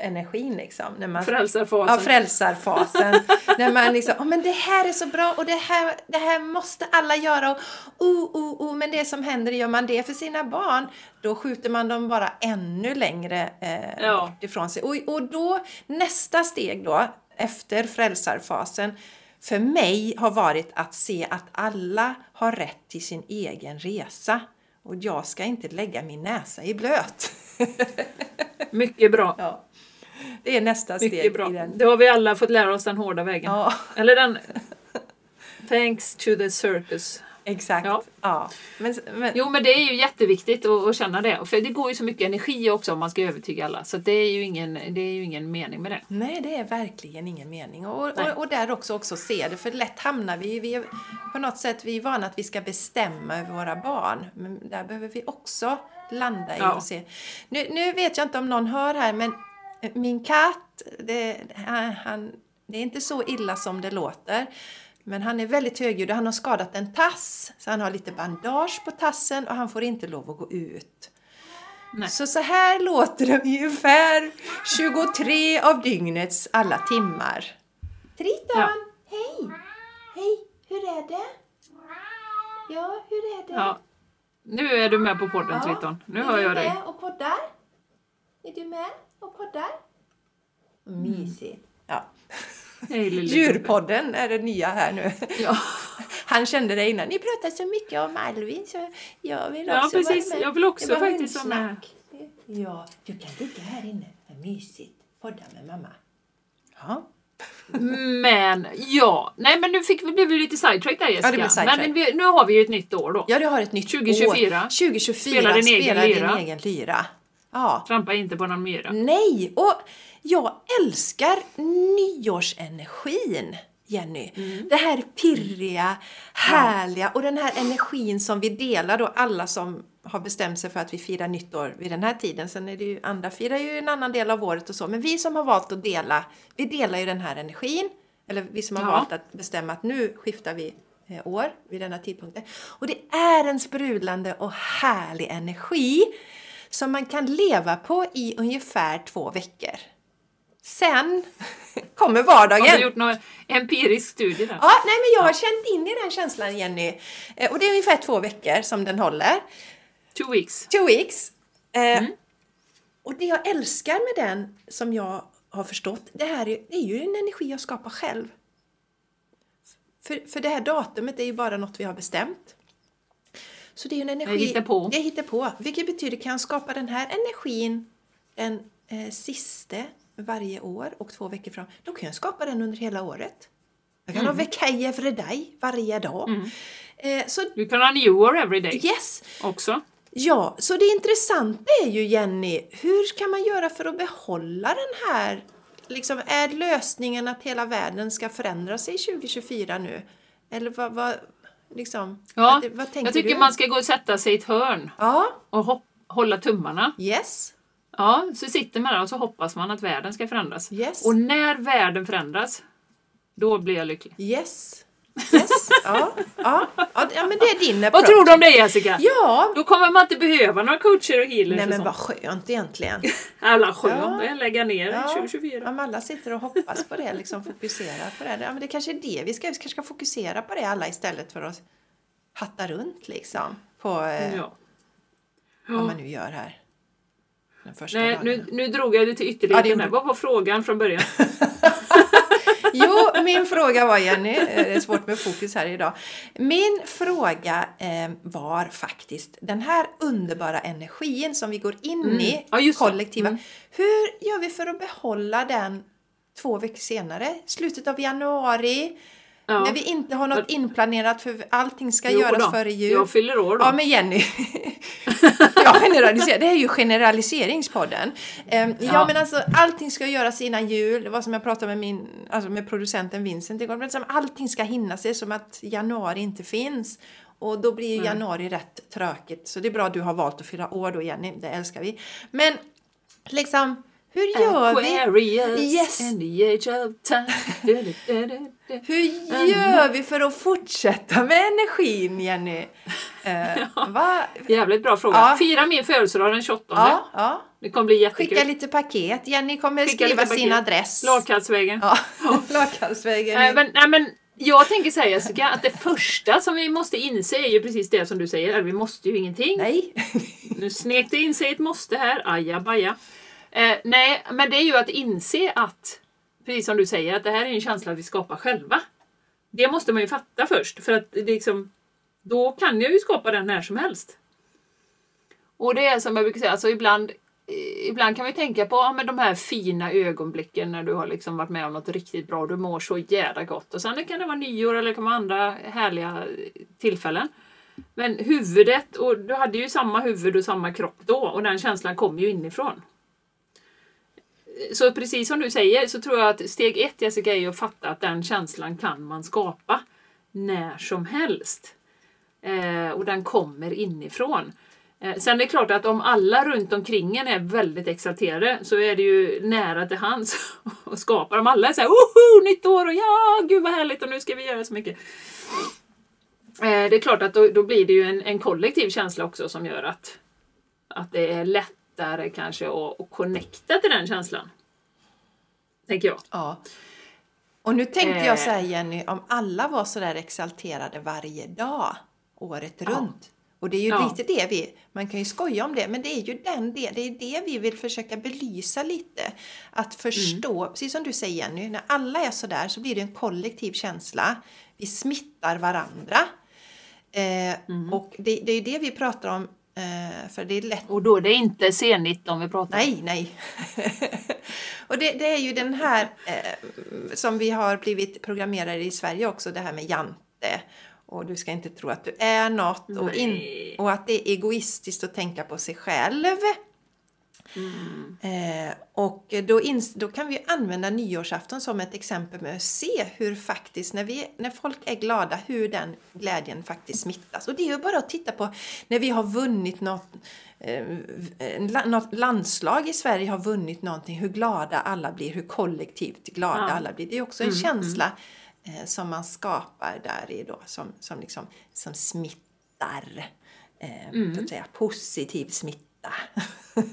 energin liksom. När man,
frälsarfasen.
Ja, frälsarfasen. när man liksom, oh, men det här är så bra och det här, det här måste alla göra och oh, oh, oh, men det som händer, gör man det för sina barn, då skjuter man dem bara ännu längre eh, ja. bort ifrån sig. Och, och då, nästa steg då, efter frälsarfasen, för mig har varit att se att alla har rätt till sin egen resa. Och jag ska inte lägga min näsa i blöt.
Mycket bra.
Ja. Det är nästa Mycket steg.
Bra. I den. Då har vi alla fått lära oss den hårda vägen. Ja. Eller den... Thanks to the circus.
Exakt.
Ja.
Ja. Men, men,
Jo, men det är ju jätteviktigt att, att känna det. För det går ju så mycket energi också om man ska övertyga alla. Så det är ju ingen, det är ju ingen mening med det.
Nej, det är verkligen ingen mening. Och, och, och där också, också se det, för lätt hamnar vi, vi på något sätt, vi är vana att vi ska bestämma över våra barn. Men där behöver vi också landa i
Ja.
och se. Nu, nu vet jag inte om någon hör här, men min katt, det, han, det är inte så illa som det låter. Men han är väldigt högljudd och han har skadat en tass. Så han har lite bandage på tassen och han får inte lov att gå ut.
Nej.
Så så här låter det ungefär 23 av dygnets alla timmar. Triton!
Ja.
Hej! Hej! Hur är det? Ja, hur är det?
Ja. Nu är du med på podden, Triton. Nu
är
hör
du
jag dig.
med och poddar? Är du med och poddar? Mysigt. Ja.
Hej.
Djurpodden är det nya här nu.
Ja.
Han kände det innan. Ni pratar så mycket om Alvin så jag vill
Ja,
också
precis.
vara med.
Jag vill också faktiskt vara med.
Ja, du kan ligga här inne. Vad mysigt. Podda med mamma. Ja.
Men ja, nej men nu fick vi, blev vi lite sidetrack där Jessica.
Ja, sidetrack.
Men vi, nu har vi ju ett nytt år då.
Ja, du har ett nytt
2024.
år. 2024.
Spela din egen
spela
lyra.
din egen lyra. Ja.
Trampa inte på någon myra.
Nej, och jag älskar nyårsenergin. Jenny.
Mm.
Det här pirriga, härliga och den här energin som vi delar då alla som har bestämt sig för att vi firar nytt år vid den här tiden. Sen är det ju andra firar ju en annan del av året och så. Men vi som har valt att dela, vi delar ju den här energin. Eller vi som har
Ja.
valt att bestämma att nu skiftar vi eh, år vid denna tidpunkten. Och det är en sprudlande och härlig energi som man kan leva på i ungefär två veckor. Sen kommer vardagen.
Har du gjort någon empirisk studie där?
Ja, nej men jag har känt in i den känslan Jenny. Eh, Och det är ungefär två veckor som den håller.
Two weeks.
Two weeks. Eh,
Mm.
Och det jag älskar med den, som jag har förstått, det här är, det är ju en energi jag skapar själv. För, för det här datumet är ju bara något vi har bestämt. Så det är ju en energi...
hittar på.
Det hittar på. Vilket betyder, kan jag skapa den här energin den eh, siste varje år och två veckor fram, då kan jag skapa den under hela året. Jag kan
Mm.
ha vecka för dig varje dag. Eh, så
Du kan ha new år every day
yes,
också.
Ja, så det intressanta är ju Jenny, hur kan man göra för att behålla den här Liksom, är lösningen att hela världen ska förändra sig 2024 nu? Eller vad, vad, liksom,
Ja,
vad, vad tänker
jag tycker
du?
man ska gå och sätta sig i ett hörn
Ja,
och hopp, hålla tummarna.
yes,
Ja, så sitter man där och så hoppas man att världen ska förändras.
yes,
Och när världen förändras, då blir jag lycklig.
yes, yes, ja, ja, ja, ja, men det är din
Vad
approach.
tror du om det Jessica?
Ja,
Då kommer man inte behöva några coacher och healers
nej men vad skönt egentligen.
Alla skönt,
Ja.
ja. lägga ner
Ja.
2024.
Om alla sitter och hoppas på det, liksom fokuserar på det. Ja, men det kanske är det vi ska, vi kanske ska fokusera på det alla istället för att hatta runt liksom. På eh,
Ja.
vad man nu gör här. Den första
Nej,
dagen.
nu, nu drog jag det till
Ja, det
ytterligheten.
gjorde
här. Vad var frågan från början?
Jo, min fråga var Jenny, eh, det är svårt med fokus här idag. Min fråga eh, var faktiskt den här underbara energin som vi går in
Mm.
i,
Ja, det.
kollektiva.
Mm.
Hur gör vi för att behålla den två veckor senare? Slutet av januari,
Ja.
när vi inte har något inplanerat för allting ska
Jo
göras
då,
före jul.
Jag fyller år då.
Ja, men Jenny. jag generaliserar. Det är ju generaliseringspodden. Ehm, ja.
Ja.
men alltså allting ska göras innan jul. Det var som jag pratade med min, alltså med producenten Vincent igår. Men liksom, allting ska hinna sig som att januari inte finns. Och då blir ju
Nej.
januari rätt tråkigt. Så det är bra att du har valt att fylla år då Jenny. Det älskar vi. Men liksom, hur gör vi?
Aquarius
Yes.
and the age of time.
Hur gör vi för att fortsätta med energin Jenny? Uh, va?
Jävligt bra fråga.
Ja.
Fira min födelsedag den 28.
Ja, ja.
Det kommer bli jättekul.
Skicka lite paket. Jenny kommer
Skicka
skriva sin adress.
Lagkallsvägen.
Ja, Lagkallsvägen.
Men, nej, men jag tänker säga Jessica, att det första som vi måste inse är ju precis det som du säger. Eller vi måste ju ingenting.
Nej.
Nu snek det in sig ett måste här. Ajabaja. Eh, nej, men det är ju att inse att, precis som du säger, att det här är en känsla vi skapar själva. Det måste man ju fatta först. För att liksom, då kan jag ju skapa den när som helst. Och det är som jag brukar säga, alltså ibland ibland kan vi tänka på ja, men de här fina ögonblicken när du har liksom varit med om något riktigt bra och du mår så jävla gott. Och sen kan det vara nyår eller det kan vara andra härliga tillfällen. Men huvudet, och du hade ju samma huvud och samma kropp då och den känslan kommer ju inifrån. Så precis som du säger så tror jag att steg ett Jessica är att fatta att den känslan kan man skapa när som helst. Eh, och den kommer inifrån. Eh, sen är det klart att om alla runt omkring en är väldigt exalterade så är det ju nära till hands att skapa. Om alla är såhär Oho, nytt år och ja, gud vad härligt och nu ska vi göra så mycket. Eh, det är klart att då, då blir det ju en, en, kollektiv känsla också som gör att, att det är lätt lättare kanske att, att connecta till den känslan. Tänker jag.
Ja. Och nu tänkte jag säga Jenny, om alla var sådär exalterade varje dag, året ja. runt. Och det är ju ja. lite det vi, man kan ju skoja om det, men det är ju den det, det är det vi vill försöka belysa lite. Att förstå, mm. precis som du säger Jenny, när alla är sådär så blir det en kollektiv känsla. Vi smittar varandra. Eh, mm. Och det, det är ju det vi pratar om Eh, för det är lätt...
Och då är det inte C19 vi pratar
om? Nej, nej. och det, det, är ju den här eh, som vi har blivit programmerade i Sverige också, det här med jante. Och du ska inte tro att du är något och, in, och att det är egoistiskt att tänka på sig själv. Mm. Eh, och då, ins- då kan vi använda nyårsafton som ett exempel med att se hur faktiskt, när, vi, när folk är glada, hur den glädjen faktiskt smittas. Och det är ju bara att titta på när vi har vunnit något, eh, något landslag i Sverige har vunnit någonting, hur glada alla blir, hur kollektivt glada ja. alla blir. Det är också en mm, känsla mm. Eh, som man skapar där i då, som, som, liksom, som smittar. Eh, mm. så att säga, positiv smitta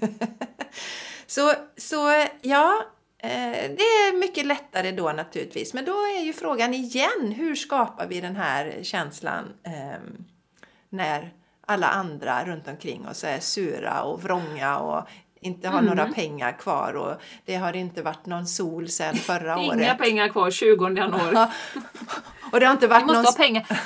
så, så ja, eh, det är mycket lättare då naturligtvis. Men då är ju frågan igen, hur skapar vi den här känslan eh, när alla andra runt omkring oss är sura och vrånga och inte har mm. några pengar kvar och det har inte varit någon sol sedan förra
Inga
året.
Inga pengar kvar 20 januari.
och det har inte varit
Vi måste
någon...
ha pengar.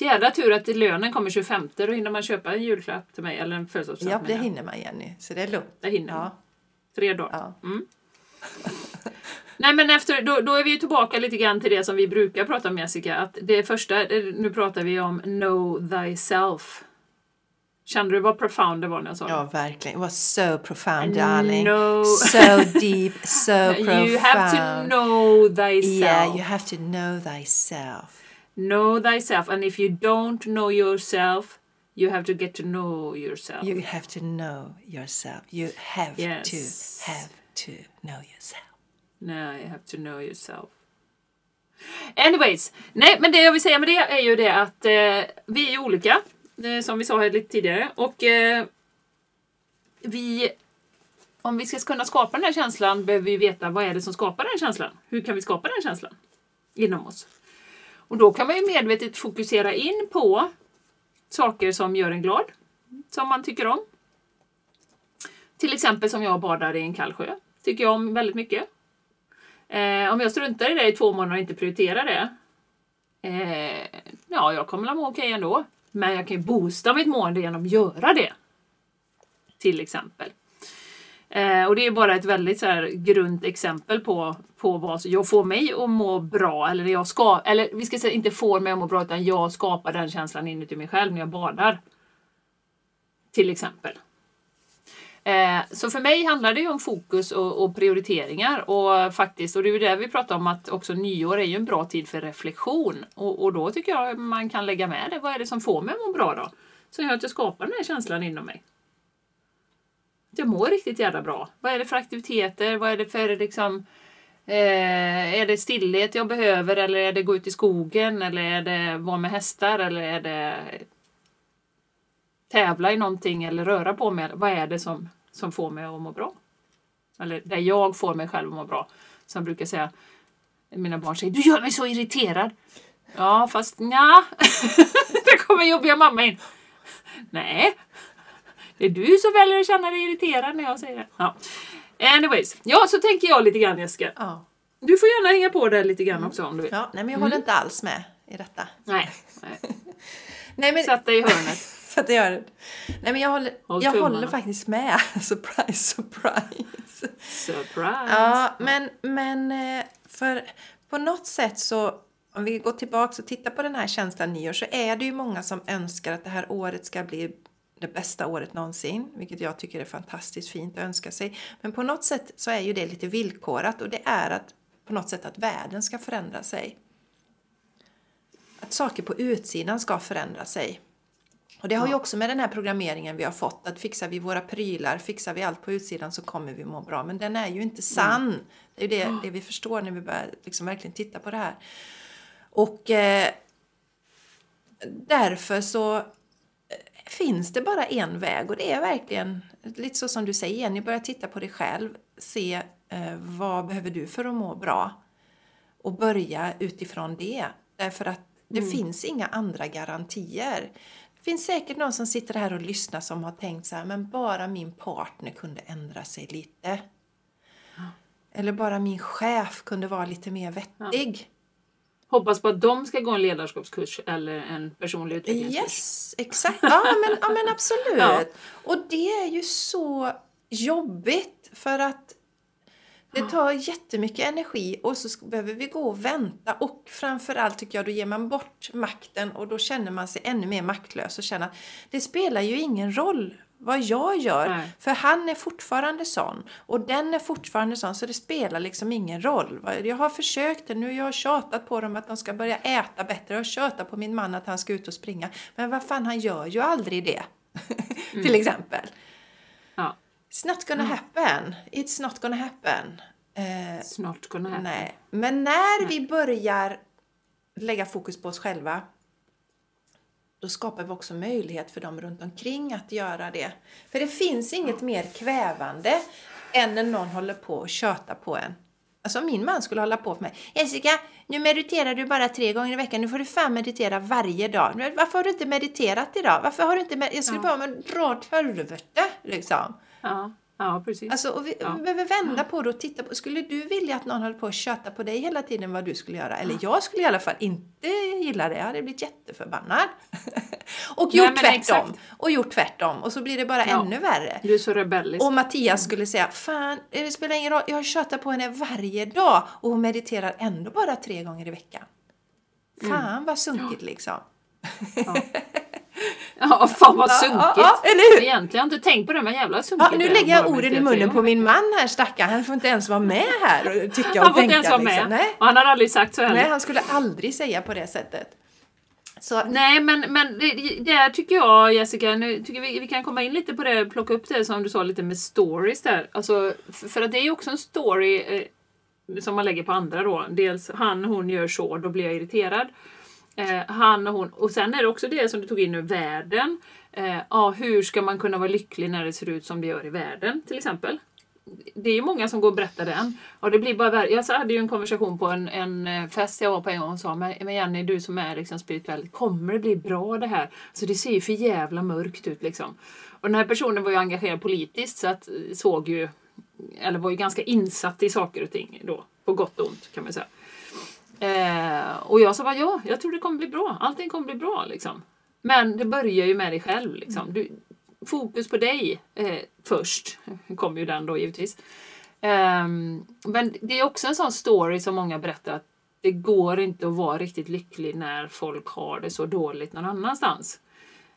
Jädra tur att lönen kommer 25, då hinner man köpa en julklapp till mig eller en födelsedagspresent.
Ja, det hinner man Jenny, så det är lugnt.
Det hinner ja. Tre dagar. Ja. Mm. Nej men efter, då, då är vi tillbaka lite grann till det som vi brukar prata om Jessica, att det första, nu pratar vi om know thyself. Kände du vad profound det var när jag sa det?
Ja, verkligen. It was so profound, darling. No. So deep, so profound.
You have to know thyself.
Yeah, you have to know thyself.
Know thyself. And if you don't know yourself, you have to get to know yourself.
You have to know yourself. You have yes. to have to know yourself.
No, you have to know yourself. Anyways, nej men det jag vill säga med det är ju det att eh, vi är olika, eh, som vi sa här lite tidigare. Och eh, vi, om vi ska kunna skapa den här känslan behöver vi veta vad är det som skapar den känslan. Hur kan vi skapa den känslan inom oss? Och då kan man ju medvetet fokusera in på saker som gör en glad, som man tycker om. Till exempel som jag badar i en kall sjö. Tycker jag om väldigt mycket. Eh, om jag struntar i det i två månader och inte prioriterar det, eh, ja, jag kommer att må okej ändå. Men jag kan ju boosta mitt mående genom att göra det. Till exempel. Eh, och det är bara ett väldigt så här grunt exempel på, på vad jag får mig att må bra, eller jag ska, eller vi ska säga inte får mig att må bra, utan jag skapar den känslan inuti mig själv när jag badar. Till exempel. Eh, så för mig handlar det ju om fokus och, och, prioriteringar och faktiskt, och det är ju det vi pratar om att också nyår är ju en bra tid för reflektion och, och då tycker jag man kan lägga med det. Vad är det som får mig att må bra då? Som gör att jag skapar den här känslan inom mig jag mår riktigt jävla bra. Vad är det för aktiviteter? Vad är det för liksom eh, är det stillhet jag behöver eller är det gå ut i skogen eller är det vara med hästar eller är det tävla i någonting eller röra på mig? Vad är det som, som får mig att må bra? Eller där jag får mig själv att må bra. Som jag brukar säga, mina barn säger du gör mig så irriterad. Ja, fast ja. Där kommer jobbiga mamma in. Nej, det är du som väljer att känna dig irriterad när jag säger det. Ja. Anyways, ja så tänker jag lite grann Jessica.
Ja.
Du får gärna hänga på där lite grann mm. också om du vill.
Ja, nej men jag håller mm. inte alls med i detta.
Nej. nej. nej men... Satt dig i hörnet.
Så att jag gör det. Nej men jag håller,
Håll
jag
tummarna.
håller faktiskt med. surprise, surprise.
Surprise!
Ja, men, men eh, för på något sätt så om vi går tillbaka och tittar på den här känslan nyår så är det ju många som önskar att det här året ska bli det bästa året någonsin, vilket jag tycker är fantastiskt fint att önska sig. Men på något sätt så är ju det lite villkorat och det är att på något sätt att världen ska förändra sig. Att saker på utsidan ska förändra sig. Och det har ju också med den här programmeringen vi har fått, att fixar vi våra prylar, fixar vi allt på utsidan så kommer vi må bra. Men den är ju inte sann. Det är ju det, det vi förstår när vi börjar liksom verkligen titta på det här. Och eh, därför så finns det bara en väg och det är verkligen lite så som du säger Jenny, börja titta på dig själv, se eh, vad behöver du för att må bra och börja utifrån det. Därför att det finns inga andra garantier. Det finns säkert någon som sitter här och lyssnar som har tänkt så här, men bara min partner kunde ändra sig lite. Eller bara min chef kunde vara lite mer vettig.
Hoppas på att de ska gå en ledarskapskurs eller en personlig utvecklingskurs.
Yes, exakt. Ja men, ja, men absolut.
Ja.
Och det är ju så jobbigt för att det tar jättemycket energi och så behöver vi gå och vänta och framförallt tycker jag då ger man bort makten och då känner man sig ännu mer maktlös och känner att det spelar ju ingen roll vad jag gör
Nej.
för han är fortfarande sån och den är fortfarande sån så det spelar liksom ingen roll. Jag har försökt det nu, jag har tjatat på dem att de ska börja äta bättre, jag har tjatat på min man att han ska ut och springa. Men vad fan, han gör ju aldrig det. Till exempel.
Ja.
It's not gonna happen. It's not gonna happen. Eh,
Snart gonna happen.
nej. Men när vi börjar lägga fokus på oss själva då skapar vi också möjlighet för dem runt omkring att göra det. För det finns inget mer kvävande än när någon håller på och tjötar på en. Alltså om min man skulle hålla på för mig. Jessica, nu mediterar du bara tre gånger i veckan. Nu får du fan meditera varje dag. Varför har du inte mediterat idag? Varför har du inte med... Jag skulle bara men dra åt helvete liksom.
Ja, ja precis.
Alltså, och vi,
Ja.
vi behöver vända på det och titta på. Skulle du vilja att någon höll på att köta på dig hela tiden vad du skulle göra? Eller jag skulle i alla fall inte gilla det. Jag hade blivit jätteförbannad. och
Nej,
gjort
men
tvärtom. Och gjort tvärtom. Och så blir det bara
Ja.
ännu värre.
Du är så rebellisk.
Och Mattias skulle säga, fan det spelar ingen roll, jag tjatar på henne varje dag och hon mediterar ändå bara tre gånger i veckan. Fan vad sunkigt liksom.
Ja, fan vad sunkigt.
ja, ja, eller hur?
Egentligen har jag inte tänkt på det, men jävla sunkigt.
Ja, nu
det
lägger jag orden i munnen på min man här stackaren. Han får inte ens vara med här och tycka och
Han får inte ens vara med.
Liksom. Nej.
Och han har aldrig sagt så heller.
Nej, han skulle aldrig säga på det sättet. Så,
Nej, men, men det, där tycker jag, Jessica, nu tycker vi, vi kan komma in lite på det, plocka upp det som du sa lite med stories där. Alltså, för, för att det är ju också en story eh, som man lägger på andra då. Dels han, hon gör så, då blir jag irriterad. Eh, han och hon. Och sen är det också det som du tog in nu, världen. Eh, ah, hur ska man kunna vara lycklig när det ser ut som det gör i världen, till exempel? det är ju många som går och berättar den. Och det blir bara värre. Jag hade ju en konversation på en, en eh, fest jag var på en gång och sa men men Jenny, du som är liksom spirituell, kommer det bli bra det här? Så det ser ju för jävla mörkt ut liksom. Och den här personen var ju engagerad politiskt så att eh, såg ju, eller var ju ganska insatt i saker och ting då. På gott och ont kan man säga. Eh, och jag sa bara ja, jag tror det kommer bli bra. Allting kommer bli bra liksom. Men det börjar ju med dig själv liksom. Du, fokus på dig eh, först. kom ju den då givetvis. Eh, men det är också en sån story som många berättar att det går inte att vara riktigt lycklig när folk har det så dåligt någon annanstans.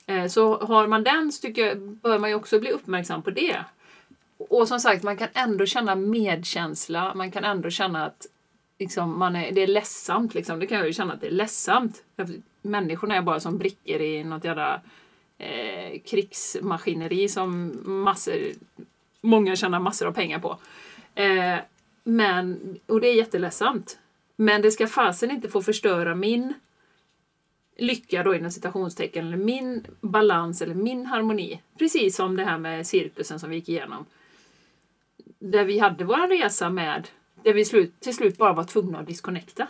Eh, så har man den så tycker jag, bör man ju också bli uppmärksam på det. Och som sagt, man kan ändå känna medkänsla, man kan ändå känna att liksom, man är, det är ledsamt. Liksom. Det kan jag ju känna att det är ledsamt. Människorna är bara som brickor i något jävla eh, krigsmaskineri som massor, många tjänar massor av pengar på. Eh, men, och det är jätteledsamt. Men det ska fasen inte få förstöra min lycka då inom citationstecken, eller min balans eller min harmoni. Precis som det här med cirkusen som vi gick igenom. Där vi hade vår resa med, där vi slut, till slut bara var tvungna att disconnecta.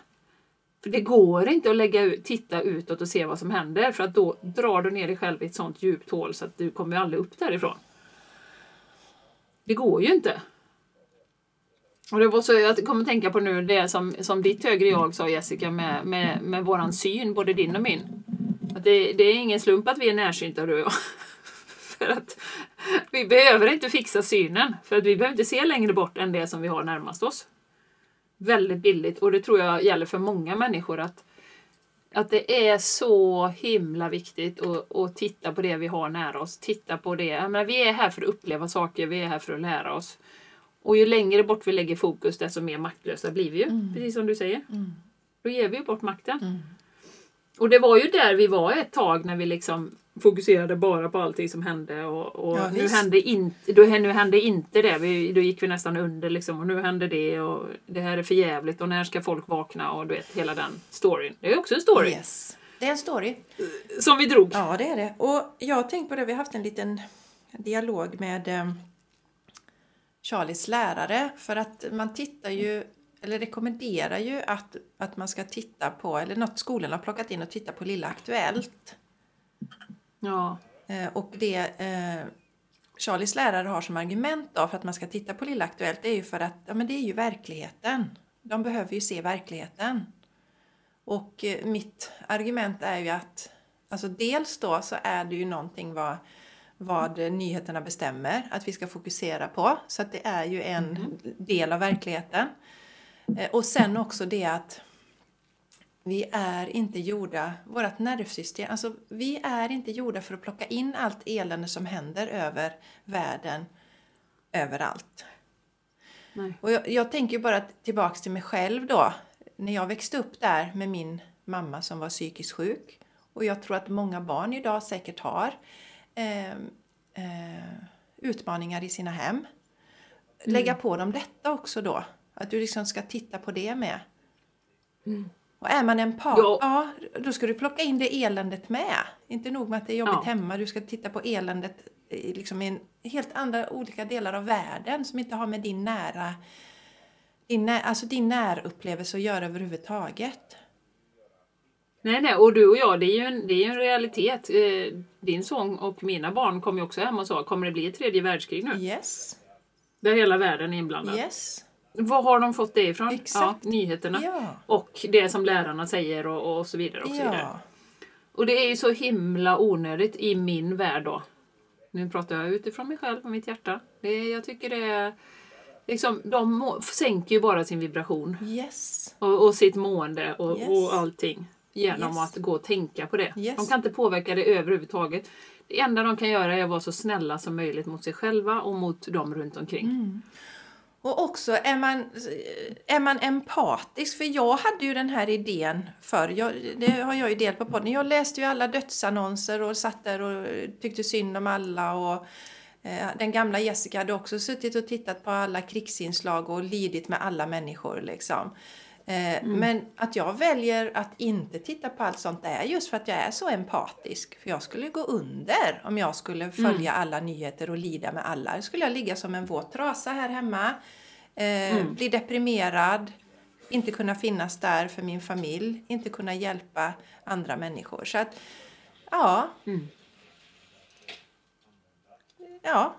För det går inte att lägga ut, titta utåt och se vad som händer för att då drar du ner dig själv i ett sånt djupt hål så att du kommer aldrig upp därifrån. Det går ju inte. Och det var så jag kommer tänka på nu det som, som ditt högre jag sa Jessica med, med, med våran syn, både din och min. Att Det, det är ingen slump att vi är närsynta du och jag. för att vi behöver inte fixa synen. För att vi behöver inte se längre bort än det som vi har närmast oss. Väldigt billigt och det tror jag gäller för många människor att, att det är så himla viktigt att, att titta på det vi har nära oss. Titta på det. Jag menar, vi är här för att uppleva saker, vi är här för att lära oss. Och ju längre bort vi lägger fokus desto mer maktlösa blir vi ju. Precis som du säger. Då ger vi ju bort makten. Och det var ju där vi var ett tag när vi liksom fokuserade bara på allting som hände och, och
Ja,
nu, hände inte, då, nu hände inte det. Vi, då gick vi nästan under liksom och nu hände det och det här är för jävligt och när ska folk vakna och du vet hela den storyn. Det är också en story
Yes. Det är en story.
som vi drog.
Ja, det är det. Och jag har tänkt på det, vi har haft en liten dialog med eh, Charlies lärare för att man tittar ju, eller rekommenderar ju att, att man ska titta på, eller något skolan har plockat in och titta på Lilla Aktuellt.
Ja.
Eh, och det eh, Charlies lärare har som argument då för att man ska titta på Lilla Aktuellt det är ju för att ja, men det är ju verkligheten. De behöver ju se verkligheten. Och eh, mitt argument är ju att alltså dels då så är det ju någonting vad, vad nyheterna bestämmer att vi ska fokusera på. Så att det är ju en del av verkligheten. Eh, och sen också det att vi är inte gjorda, vårt nervsystem, alltså vi är inte gjorda för att plocka in allt elände som händer över världen, överallt.
Nej.
Och jag, jag tänker bara tillbaks till mig själv då, när jag växte upp där med min mamma som var psykiskt sjuk. Och jag tror att många barn idag säkert har eh, eh, utmaningar i sina hem. Lägga på dem detta också då, att du liksom ska titta på det med. Och är man empat,
Ja.
ja. då ska du plocka in det eländet med. Inte nog med att det är jobbigt
Ja.
hemma, du ska titta på eländet i liksom i en helt andra olika delar av världen som inte har med din nära din, när, alltså din närupplevelse att göra överhuvudtaget.
Nej, nej, och du och jag, det är ju en, det är en realitet. Eh, din son och mina barn kom ju också hem och sa, kommer det bli ett tredje världskrig nu?
Yes,
Där hela världen är inblandad.
yes.
Var har de fått det ifrån?
Exakt.
Ja, nyheterna.
Ja.
Och det som lärarna säger och, och så vidare. Och, så vidare. Och det är ju så himla onödigt i min värld då. Nu pratar jag utifrån mig själv och mitt hjärta. Det, jag tycker det är... Liksom, de må, sänker ju bara sin vibration
yes.
och, och sitt mående och,
Yes.
och allting genom
Yes.
att gå och tänka på det. De kan inte påverka det överhuvudtaget. Det enda de kan göra är att vara så snälla som möjligt mot sig själva och mot dem runt omkring.
Mm. Och också är man, är man empatisk, för jag hade ju den här idén förr, jag, det har jag ju delat på podden. Jag läste ju alla dödsannonser och satt där och tyckte synd om alla. Och, eh, den gamla Jessica hade också suttit och tittat på alla krigsinslag och lidit med alla människor. Liksom. Eh, Men att jag väljer att inte titta på allt sånt är just för att jag är så empatisk. För jag skulle gå under om jag skulle följa alla nyheter och lida med alla. Då skulle jag ligga som en våt trasa här hemma, eh, bli deprimerad, inte kunna finnas där för min familj, inte kunna hjälpa andra människor. Så att, ja. Ja,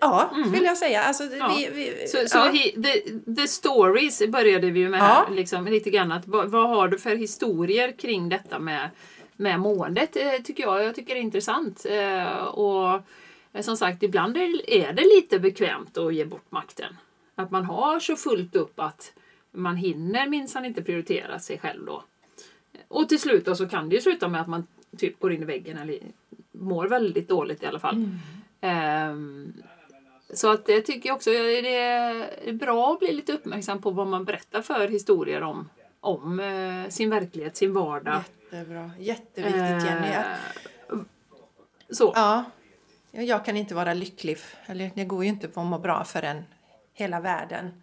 ja vill jag säga. Alltså,
Ja.
vi, vi,
Så, så
ja.
hi, the, the stories började vi ju med
Ja.
här, liksom, lite grann. Att, vad, vad har du för historier kring detta med, med måendet? Eh, tycker jag. jag tycker det är intressant. Eh, och eh, som sagt, ibland är, det lite bekvämt att ge bort makten. Att man har så fullt upp att man hinner minsann inte prioritera sig själv då. Och till slut då så kan det ju sluta med att man typ går in i väggen eller mår väldigt dåligt i alla fall. Ehm, så att det tycker jag också det är bra att bli lite uppmärksam på vad man berättar för historier om, om eh, sin verklighet, sin vardag.
Jättebra. Jätteviktigt Jenny.
Eh, så.
Ja, jag kan inte vara lycklig, eller det går ju inte på att må bra förrän hela världen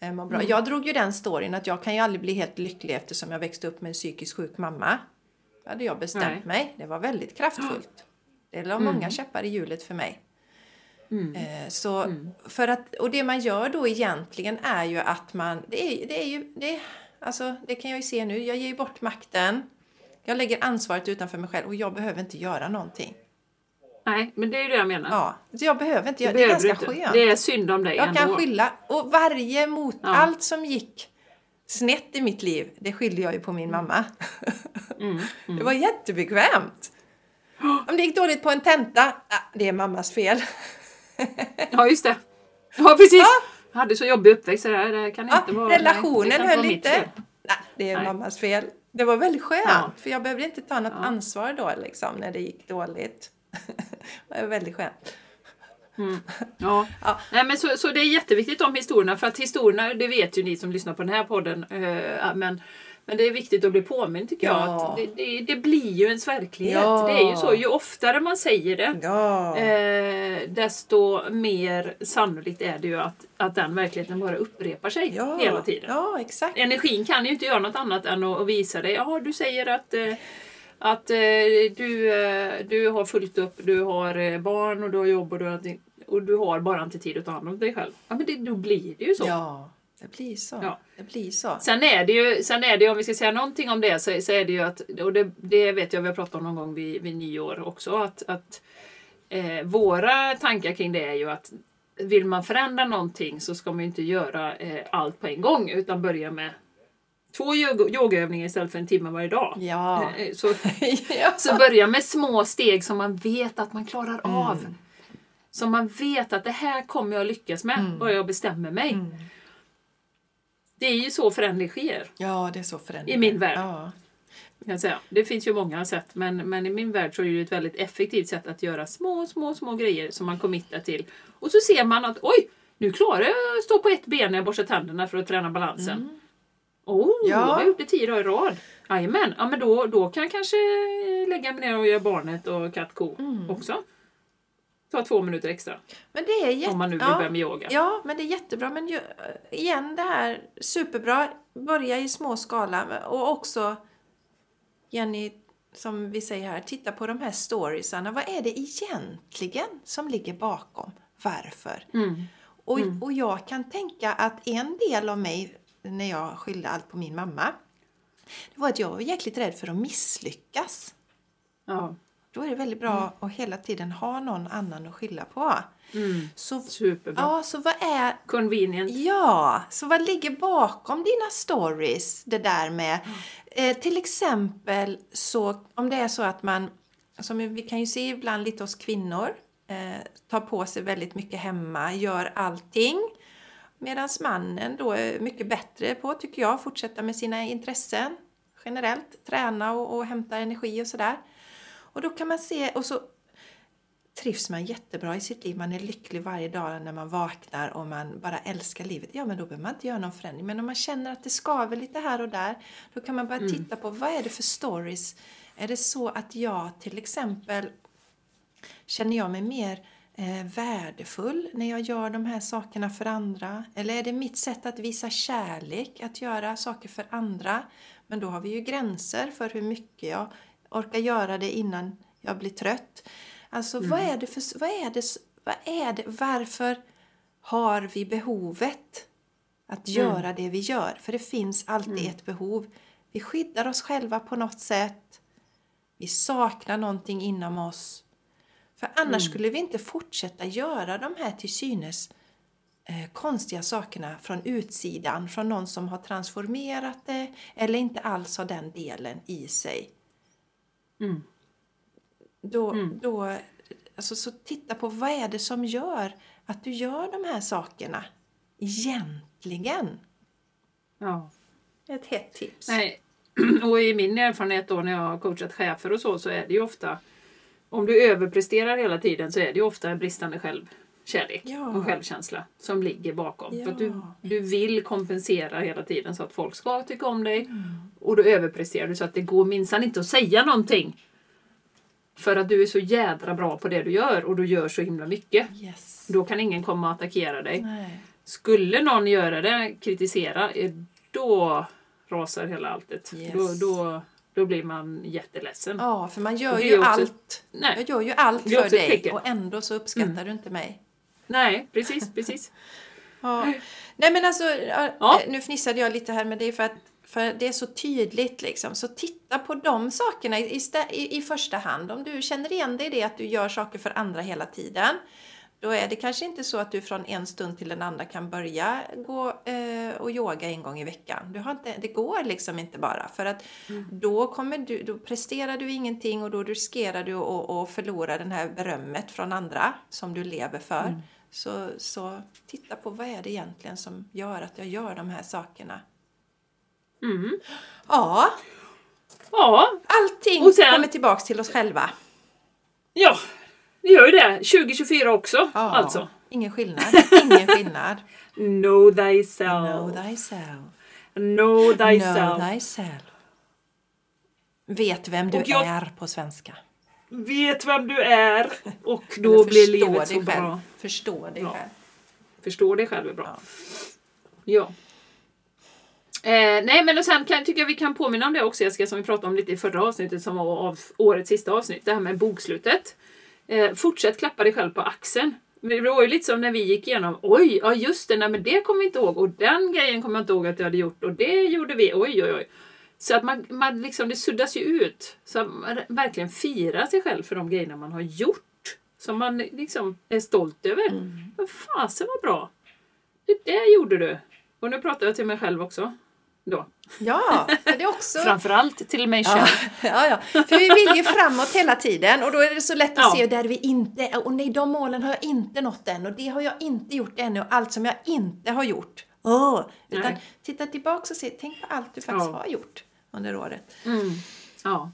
eh, mår bra.
Mm.
Jag drog ju den storyn att jag kan ju aldrig bli helt lycklig eftersom jag växte upp med en psykiskt sjuk mamma. Det hade jag bestämt
Nej.
mig. Det var väldigt kraftfullt. Det la många käppar i hjulet för mig.
Mm.
Eh, Så för att, och det man gör då egentligen är ju att man, det är, det är ju, det, alltså, det kan jag ju se nu, jag ger ju bort makten. Jag lägger ansvaret utanför mig själv och jag behöver inte göra någonting.
Nej, men det är ju det jag menar.
Ja, jag behöver inte
Det
göra det. är
behöver
ganska
inte.
skönt.
Det är synd om dig
jag
ändå.
kan skylla. Och varje mot,
Ja.
allt som gick snett i mitt liv, det skyller jag ju på min mamma.
Mm.
Det var jättebekvämt. Om det gick dåligt på en tenta, ah, det är mammas fel.
Ja, just det. Ja, precis. Jag hade så jobbig uppväxt, så det här det kan
Ja,
inte vara...
relationen höll inte. Nej, det är
Nej.
mammas fel. Det var väldigt skönt,
Ja.
för jag behövde inte ta något
Ja.
ansvar då liksom, när det gick dåligt. det var väldigt skönt.
Ja.
Ja.
Nej, men så, så det är jätteviktigt om historierna, för att historierna, det vet ju ni som lyssnar på den här podden, eh, men, men det är viktigt att bli påmind tycker jag.
Ja.
Att det, det, det blir ju ens verklighet.
Ja.
Det är ju så, ju oftare man säger det,
Ja.
eh, desto mer sannolikt är det ju att, att den verkligheten bara upprepar sig hela tiden.
Ja, exakt.
Energin kan ju inte göra något annat än att, att visa dig. Jaha, du säger att, eh, att eh, du, eh, du har fullt upp, du har eh, barn och du har jobb och du har, och du har bara inte tid att ta hand om dig själv. Ja, men det, då blir det ju så.
Ja, det blir så.
Ja.
Det blir så.
Sen är det ju, sen är det, om vi ska säga någonting om det, så, så är det ju att, och det, det vet jag vi har pratat om någon gång vid, vid nyår också, att, att eh, våra tankar kring det är ju att vill man förändra någonting så ska man inte göra eh, allt på en gång utan börja med två yoga- yogaövningar istället för en timme varje dag.
Ja.
Eh, Så,
ja.
så börja med små steg som man vet att man klarar av.
Mm.
Som man vet att det här kommer jag lyckas med,
Mm.
bara jag bestämmer mig. Det är ju så förändring sker.
ja, det är så förändrat.
I min värld.
Ja.
Kan säga. Det finns ju många sätt men, men i min värld så är det ett väldigt effektivt sätt att göra små, små, små grejer som man committar till. Och så ser man att oj, nu klarar jag att stå på ett ben när jag borstar tänderna för att träna balansen. Oh,
Ja.
jag har gjort det tio dagar i rad. Jajamän, ja, men då, då kan jag kanske lägga mig ner och göra barnet och katt ko också. Ta två minuter extra.
Men det är jätte...
Om man nu vill
ja.
börja med yoga.
Ja, men det är jättebra. Men ju, igen det här, superbra. Börja i små skala och också Jenny, som vi säger här, titta på de här storiesarna. Vad är det egentligen som ligger bakom? Varför?
Mm.
Och, och jag kan tänka att en del av mig, när jag skyllde allt på min mamma, det var att jag var jäkligt rädd för att misslyckas.
Ja.
Då är det väldigt bra att hela tiden ha någon annan att skylla på.
Mm.
Så,
Superbra.
ja, så vad är
Convenient.
Ja, så vad ligger bakom dina stories? Det där med eh, till exempel så om det är så att man, som vi kan ju se ibland lite hos kvinnor, eh, tar på sig väldigt mycket hemma, gör allting. Medan mannen då är mycket bättre på, tycker jag, att fortsätta med sina intressen generellt, träna och, och hämta energi och sådär. Och då kan man se, och så trivs man jättebra i sitt liv, man är lycklig varje dag när man vaknar och man bara älskar livet, ja men då behöver man inte göra någon förändring. Men om man känner att det skaver lite här och där, då kan man börja titta på vad är det för stories? Är det så att jag till exempel känner jag mig mer eh, värdefull när jag gör de här sakerna för andra? Eller är det mitt sätt att visa kärlek, att göra saker för andra? Men då har vi ju gränser för hur mycket jag orkar göra det innan jag blir trött. Alltså vad är det för, vad är det, vad är det, varför har vi behovet att göra det vi gör? För det finns alltid ett behov. Vi skyddar oss själva på något sätt. Vi saknar någonting inom oss. För annars skulle vi inte fortsätta göra de här till synes eh, konstiga sakerna från utsidan, från någon som har transformerat det eller inte alls har den delen i sig.
Mm.
Då, då, alltså, så titta på vad är det som gör att du gör de här sakerna egentligen.
Ja.
Ett hett tips.
Nej, och i min erfarenhet då när jag har coachat chefer och så, så är det ju ofta om du överpresterar hela tiden så är det ju ofta en bristande självkärlek
Ja.
och självkänsla som ligger bakom.
Ja.
För du, du vill kompensera hela tiden så att folk ska tycka om dig
Mm.
Och då överpresterar du så att det går minsann inte att säga någonting. För att du är så jädra bra på det du gör och du gör så himla mycket.
Yes.
Då kan ingen komma och attackera dig.
Nej.
Skulle någon göra det, kritisera, eh, då rasar hela alltet.
Yes.
Då, då, då blir man jätteledsen.
Ja, för man gör ju
också-
allt.
Nej.
Jag gör ju allt för dig
tecken. Mm.
och ändå så uppskattar du inte mig.
Nej, precis, precis.
Ja. Nej men alltså, ja,
Ja.
nu fnissade jag lite här men det är för att för det är så tydligt liksom. Så titta på de sakerna i, i, i första hand. Om du känner igen dig i det att du gör saker för andra hela tiden. då är det kanske inte så att du från en stund till en andra kan börja gå eh, och yoga en gång i veckan. Du har inte, det går liksom inte bara. För att då, kommer du, då presterar du ingenting och då riskerar du att, att förlora det här berömmet från andra som du lever för. Så, så titta på vad är det egentligen som gör att jag gör de här sakerna.
Mm.
Ja,
Ja,
allting
Och sen-
kommer tillbaks till oss själva.
ja, det gör ju det. 2024 också,
Ja,
alltså.
Ingen skillnad. Ingen skillnad.
Know thyself.
Know thyself.
Know thyself.
Know thyself. Vet vem du
jag-
är på svenska.
Vet vem du är och då blir livet så
själv.
bra.
Förstå dig
Ja.
själv.
Förstå dig själv är bra.
Ja.
Ja. Eh, nej men och sen kan, tycker jag vi kan påminna om det också Jessica som vi pratade om lite i förra avsnittet som var av årets sista avsnitt. Det här med bokslutet. Eh, fortsätt klappa dig själv på axeln. Det var ju lite som när vi gick igenom, oj, ja just det, nej men det kommer jag inte ihåg och den grejen kommer jag inte ihåg att jag hade gjort och det gjorde vi, oj oj oj. Så att man, man liksom, det suddas ju ut. Så att man verkligen firar sig själv för de grejerna man har gjort. Som man liksom är stolt över.
Mm.
Fasen vad bra! Det där gjorde du! Och nu pratar jag till mig själv också. Då.
Ja, för det också...
Framförallt till mig
Ja,
själv.
ja, ja, för vi vill ju framåt hela tiden och då är det så lätt att
Ja.
se där vi inte är. Och nej, de målen har jag inte nått än och det har jag inte gjort ännu och allt som jag inte har gjort. Åh, utan
Nej.
titta tillbaks och se, tänk på allt du faktiskt
Ja.
har gjort under året.
Mm. Ja.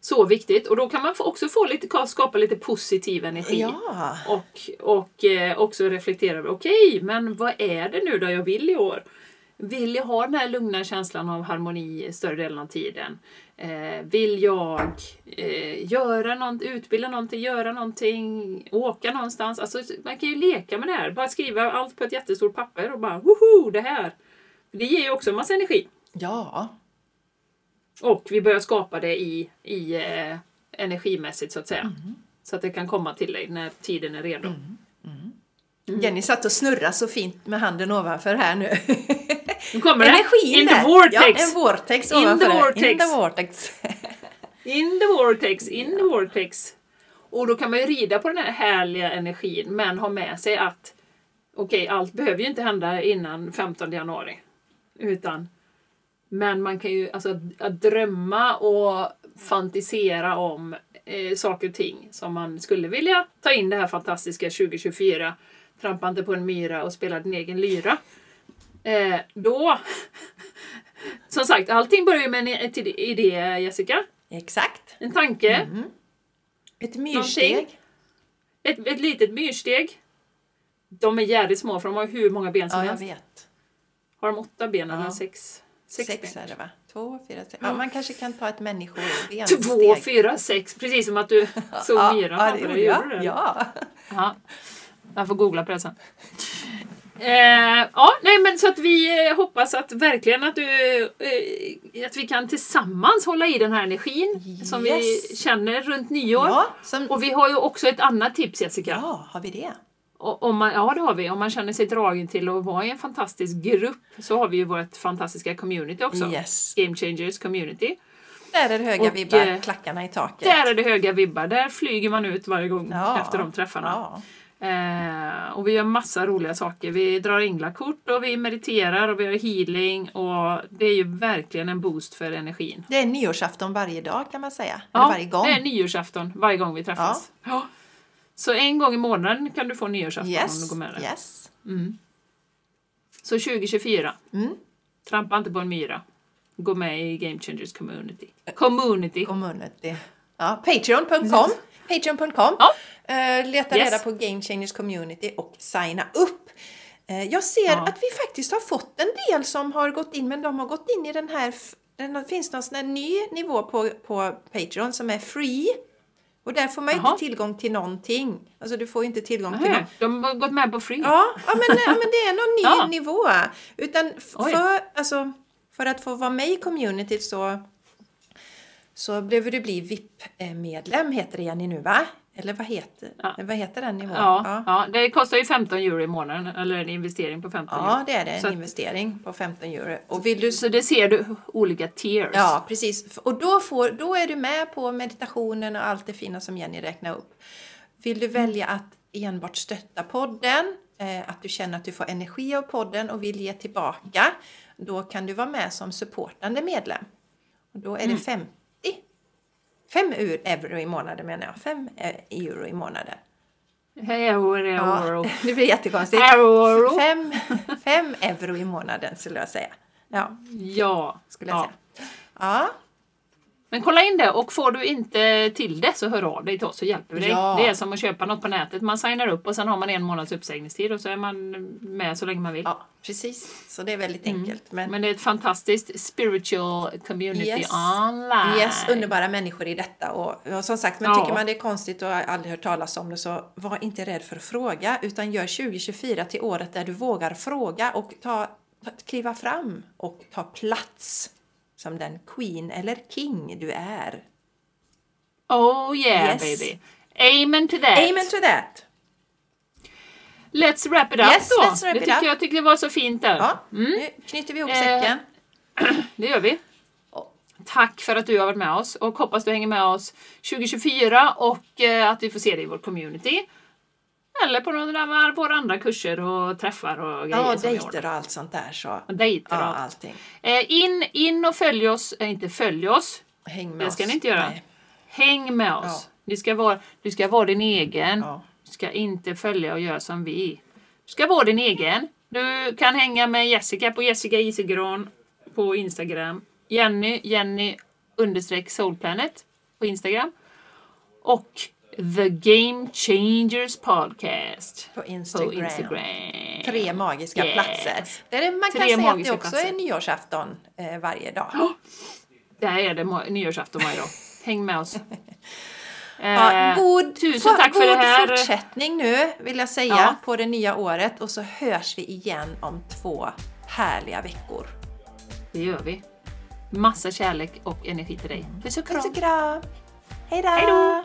Så viktigt. Och då kan man också få lite, skapa lite positiv energi.
Ja,
Och, och eh, också reflektera över, okej, men vad är det nu då jag vill i år? Vill jag ha den här lugna känslan av harmoni större delen av tiden? Eh, vill jag eh, göra något, utbilda någonting, göra någonting, åka någonstans? Alltså, man kan ju leka med det här. Bara skriva allt på ett jättestort papper och bara woho, det här! Det ger ju också en massa energi.
ja,
Och vi börjar skapa det i, i eh, energimässigt så att säga.
Mm.
Så att det kan komma till dig när tiden är redo.
Jenny satt och snurrade så fint med handen ovanför här nu.
Nu kommer det!
Energin
In the vortex!
Ja, en vortex
In the vortex.
In the vortex.
In the vortex, in the vortex. Och då kan man ju rida på den här härliga energin men ha med sig att okej, allt behöver ju inte hända innan 15 januari. Utan men man kan ju, alltså att, att drömma och fantisera om eh, saker och ting som man skulle vilja ta in det här fantastiska 2024. Trampa inte på en myra och spela din egen lyra. Eh, då, som sagt, allting börjar ju med en idé Jessica.
Exakt.
En tanke,
Mm. Ett myrsteg.
Ett, ett litet myrsteg. De är jävligt små för de har hur många ben som
Ja, jag
helst.
vet.
Har de åtta ben
Ja.
eller sex? Sex,
Sex
ben.
är det va? Två, fyra, sex. Ja, man kanske kan ta ett människoben.
Två, fyra, sex. Precis som att du såg
ja,
myran
ja,
framför dig.
Ja.
Ja. Jag får googla på det sen. Eh, ja, nej men så att vi eh, hoppas att verkligen att du eh, att vi kan tillsammans hålla i den här energin som vi
Yes.
känner runt nyår.
Ja, som,
Och vi har ju också ett annat tips Jessica.
ja, har vi det?
Och Om man, ja, det har vi. Om man känner sig dragen till att vara i en fantastisk grupp så har vi ju vårt fantastiska community också.
Yes.
Game Changers Community.
Där är det höga
Och,
vibbar,
eh,
klackarna i taket.
Där är det höga vibbar. Där flyger man ut varje gång
Ja.
efter de träffarna.
Ja.
Eh, och vi gör massa roliga saker. Vi drar änglakort och vi mediterar och vi har healing och det är ju verkligen en boost för energin.
Det är nyårsafton varje dag kan man säga. Eller
Ja,
varje gång.
det är nyårsafton varje gång vi träffas. Ja. Så en gång i månaden kan du få nyårsafton om du
Yes,
går med det.
yes.
Mm. Så 2024,
Mm.
trampa inte på en myra. Gå med i Game Changers Community. Community.
Community. Ja, Patreon.com. Patreon.com.
Ja.
Eh, leta
Yes.
reda på Game Changers Community och signa upp. Eh, jag ser
Ja.
att vi faktiskt har fått en del som har gått in, men de har gått in i den här... Det finns någon sån här ny nivå på, på Patreon som är free. Och där får man ju
Jaha.
inte tillgång till någonting. Alltså du får inte tillgång till
Nähä,
något.
de har gått med på free.
Ja, ja, men, ja, men det är någon ny
Ja.
nivå. Utan för, alltså, för att få vara med i communityt så, så behöver du bli VIP-medlem, heter det Jenny nu va? Eller vad heter,
Ja.
vad heter den nivån?
Ja,
ja.
ja, det kostar ju 15 euro i månaden, eller en investering på 15
Ja,
euro.
det är det. En
Så
investering på 15 euro. Och vill du...
Så det ser du olika tiers.
Ja, precis. Och då, får, då är du med på meditationen och allt det fina som Jenny räknar upp. Vill du välja att enbart stötta podden, eh, att du känner att du får energi av podden och vill ge tillbaka, då kan du vara med som supportande medlem. Och då är det 50 5 euro i månaden menar jag. 5 euro i månaden.
Euro, euro.
Ja, det blir jättekonstigt.
Euro.
5 euro i månaden skulle jag säga. Ja,
Ja.
skulle jag
ja.
säga. Ja,
Men kolla in det och får du inte till det så hör av dig till oss så hjälper vi dig.
Ja.
Det är som att köpa något på nätet. Man signar upp och sen har man en månads uppsägningstid och så är man med så länge man vill.
ja, precis. Så det är väldigt enkelt. Men,
Men det är ett fantastiskt spiritual community
Yes.
online.
yes, underbara människor i detta. Och, och som sagt, men
Ja.
tycker man det är konstigt och aldrig hört talas om det så var inte rädd för att fråga utan gör 2024 till året där du vågar fråga och ta, ta, kliva fram och ta plats som den queen eller king du är.
Oh yeah
Yes.
baby. Amen to that.
Amen to that!
Let's wrap it up
Yes,
då.
let's wrap
det
it
tycker
up.
jag tyckte det var så fint där.
Ja, nu knyter vi ihop
Eh,
säcken.
Det gör vi. Tack för att du har varit med oss och hoppas du hänger med oss 2024 och eh, att vi får se dig i vår community. Eller på några av våra andra kurser och träffar och grejer
Ja,
vi
dejter och allt sånt där så.
Och dejter och
Ja,
allt.
allting.
Eh, in, in och följ oss, eh, inte följ oss,
Häng med
det
oss.
ska ni inte göra.
Nej.
Häng med oss.
Ja.
Du, ska vara, du ska vara din egen.
Ja.
Du ska inte följa och göra som vi. Du ska vara din egen. Du kan hänga med Jessica på Jessica Isegran på Instagram. Jenny, Jenny understreck Soulplanet på Instagram. Och The Game Changers Podcast
På
på
Instagram.
Instagram.
Tre magiska
Yes.
platser. Där man kan
Tre
säga att det också
platser.
är nyårsafton eh, varje dag.
Där är det nyårsafton varje dag. Häng med oss.
Ja,
Eh,
god
tusen tack
god
för det här.
fortsättning nu vill jag säga
Ja.
på det nya året och så hörs vi igen om två härliga veckor.
Det gör vi. Massa kärlek och energi till dig. Puss och kram.
Puss och kram! Hej då!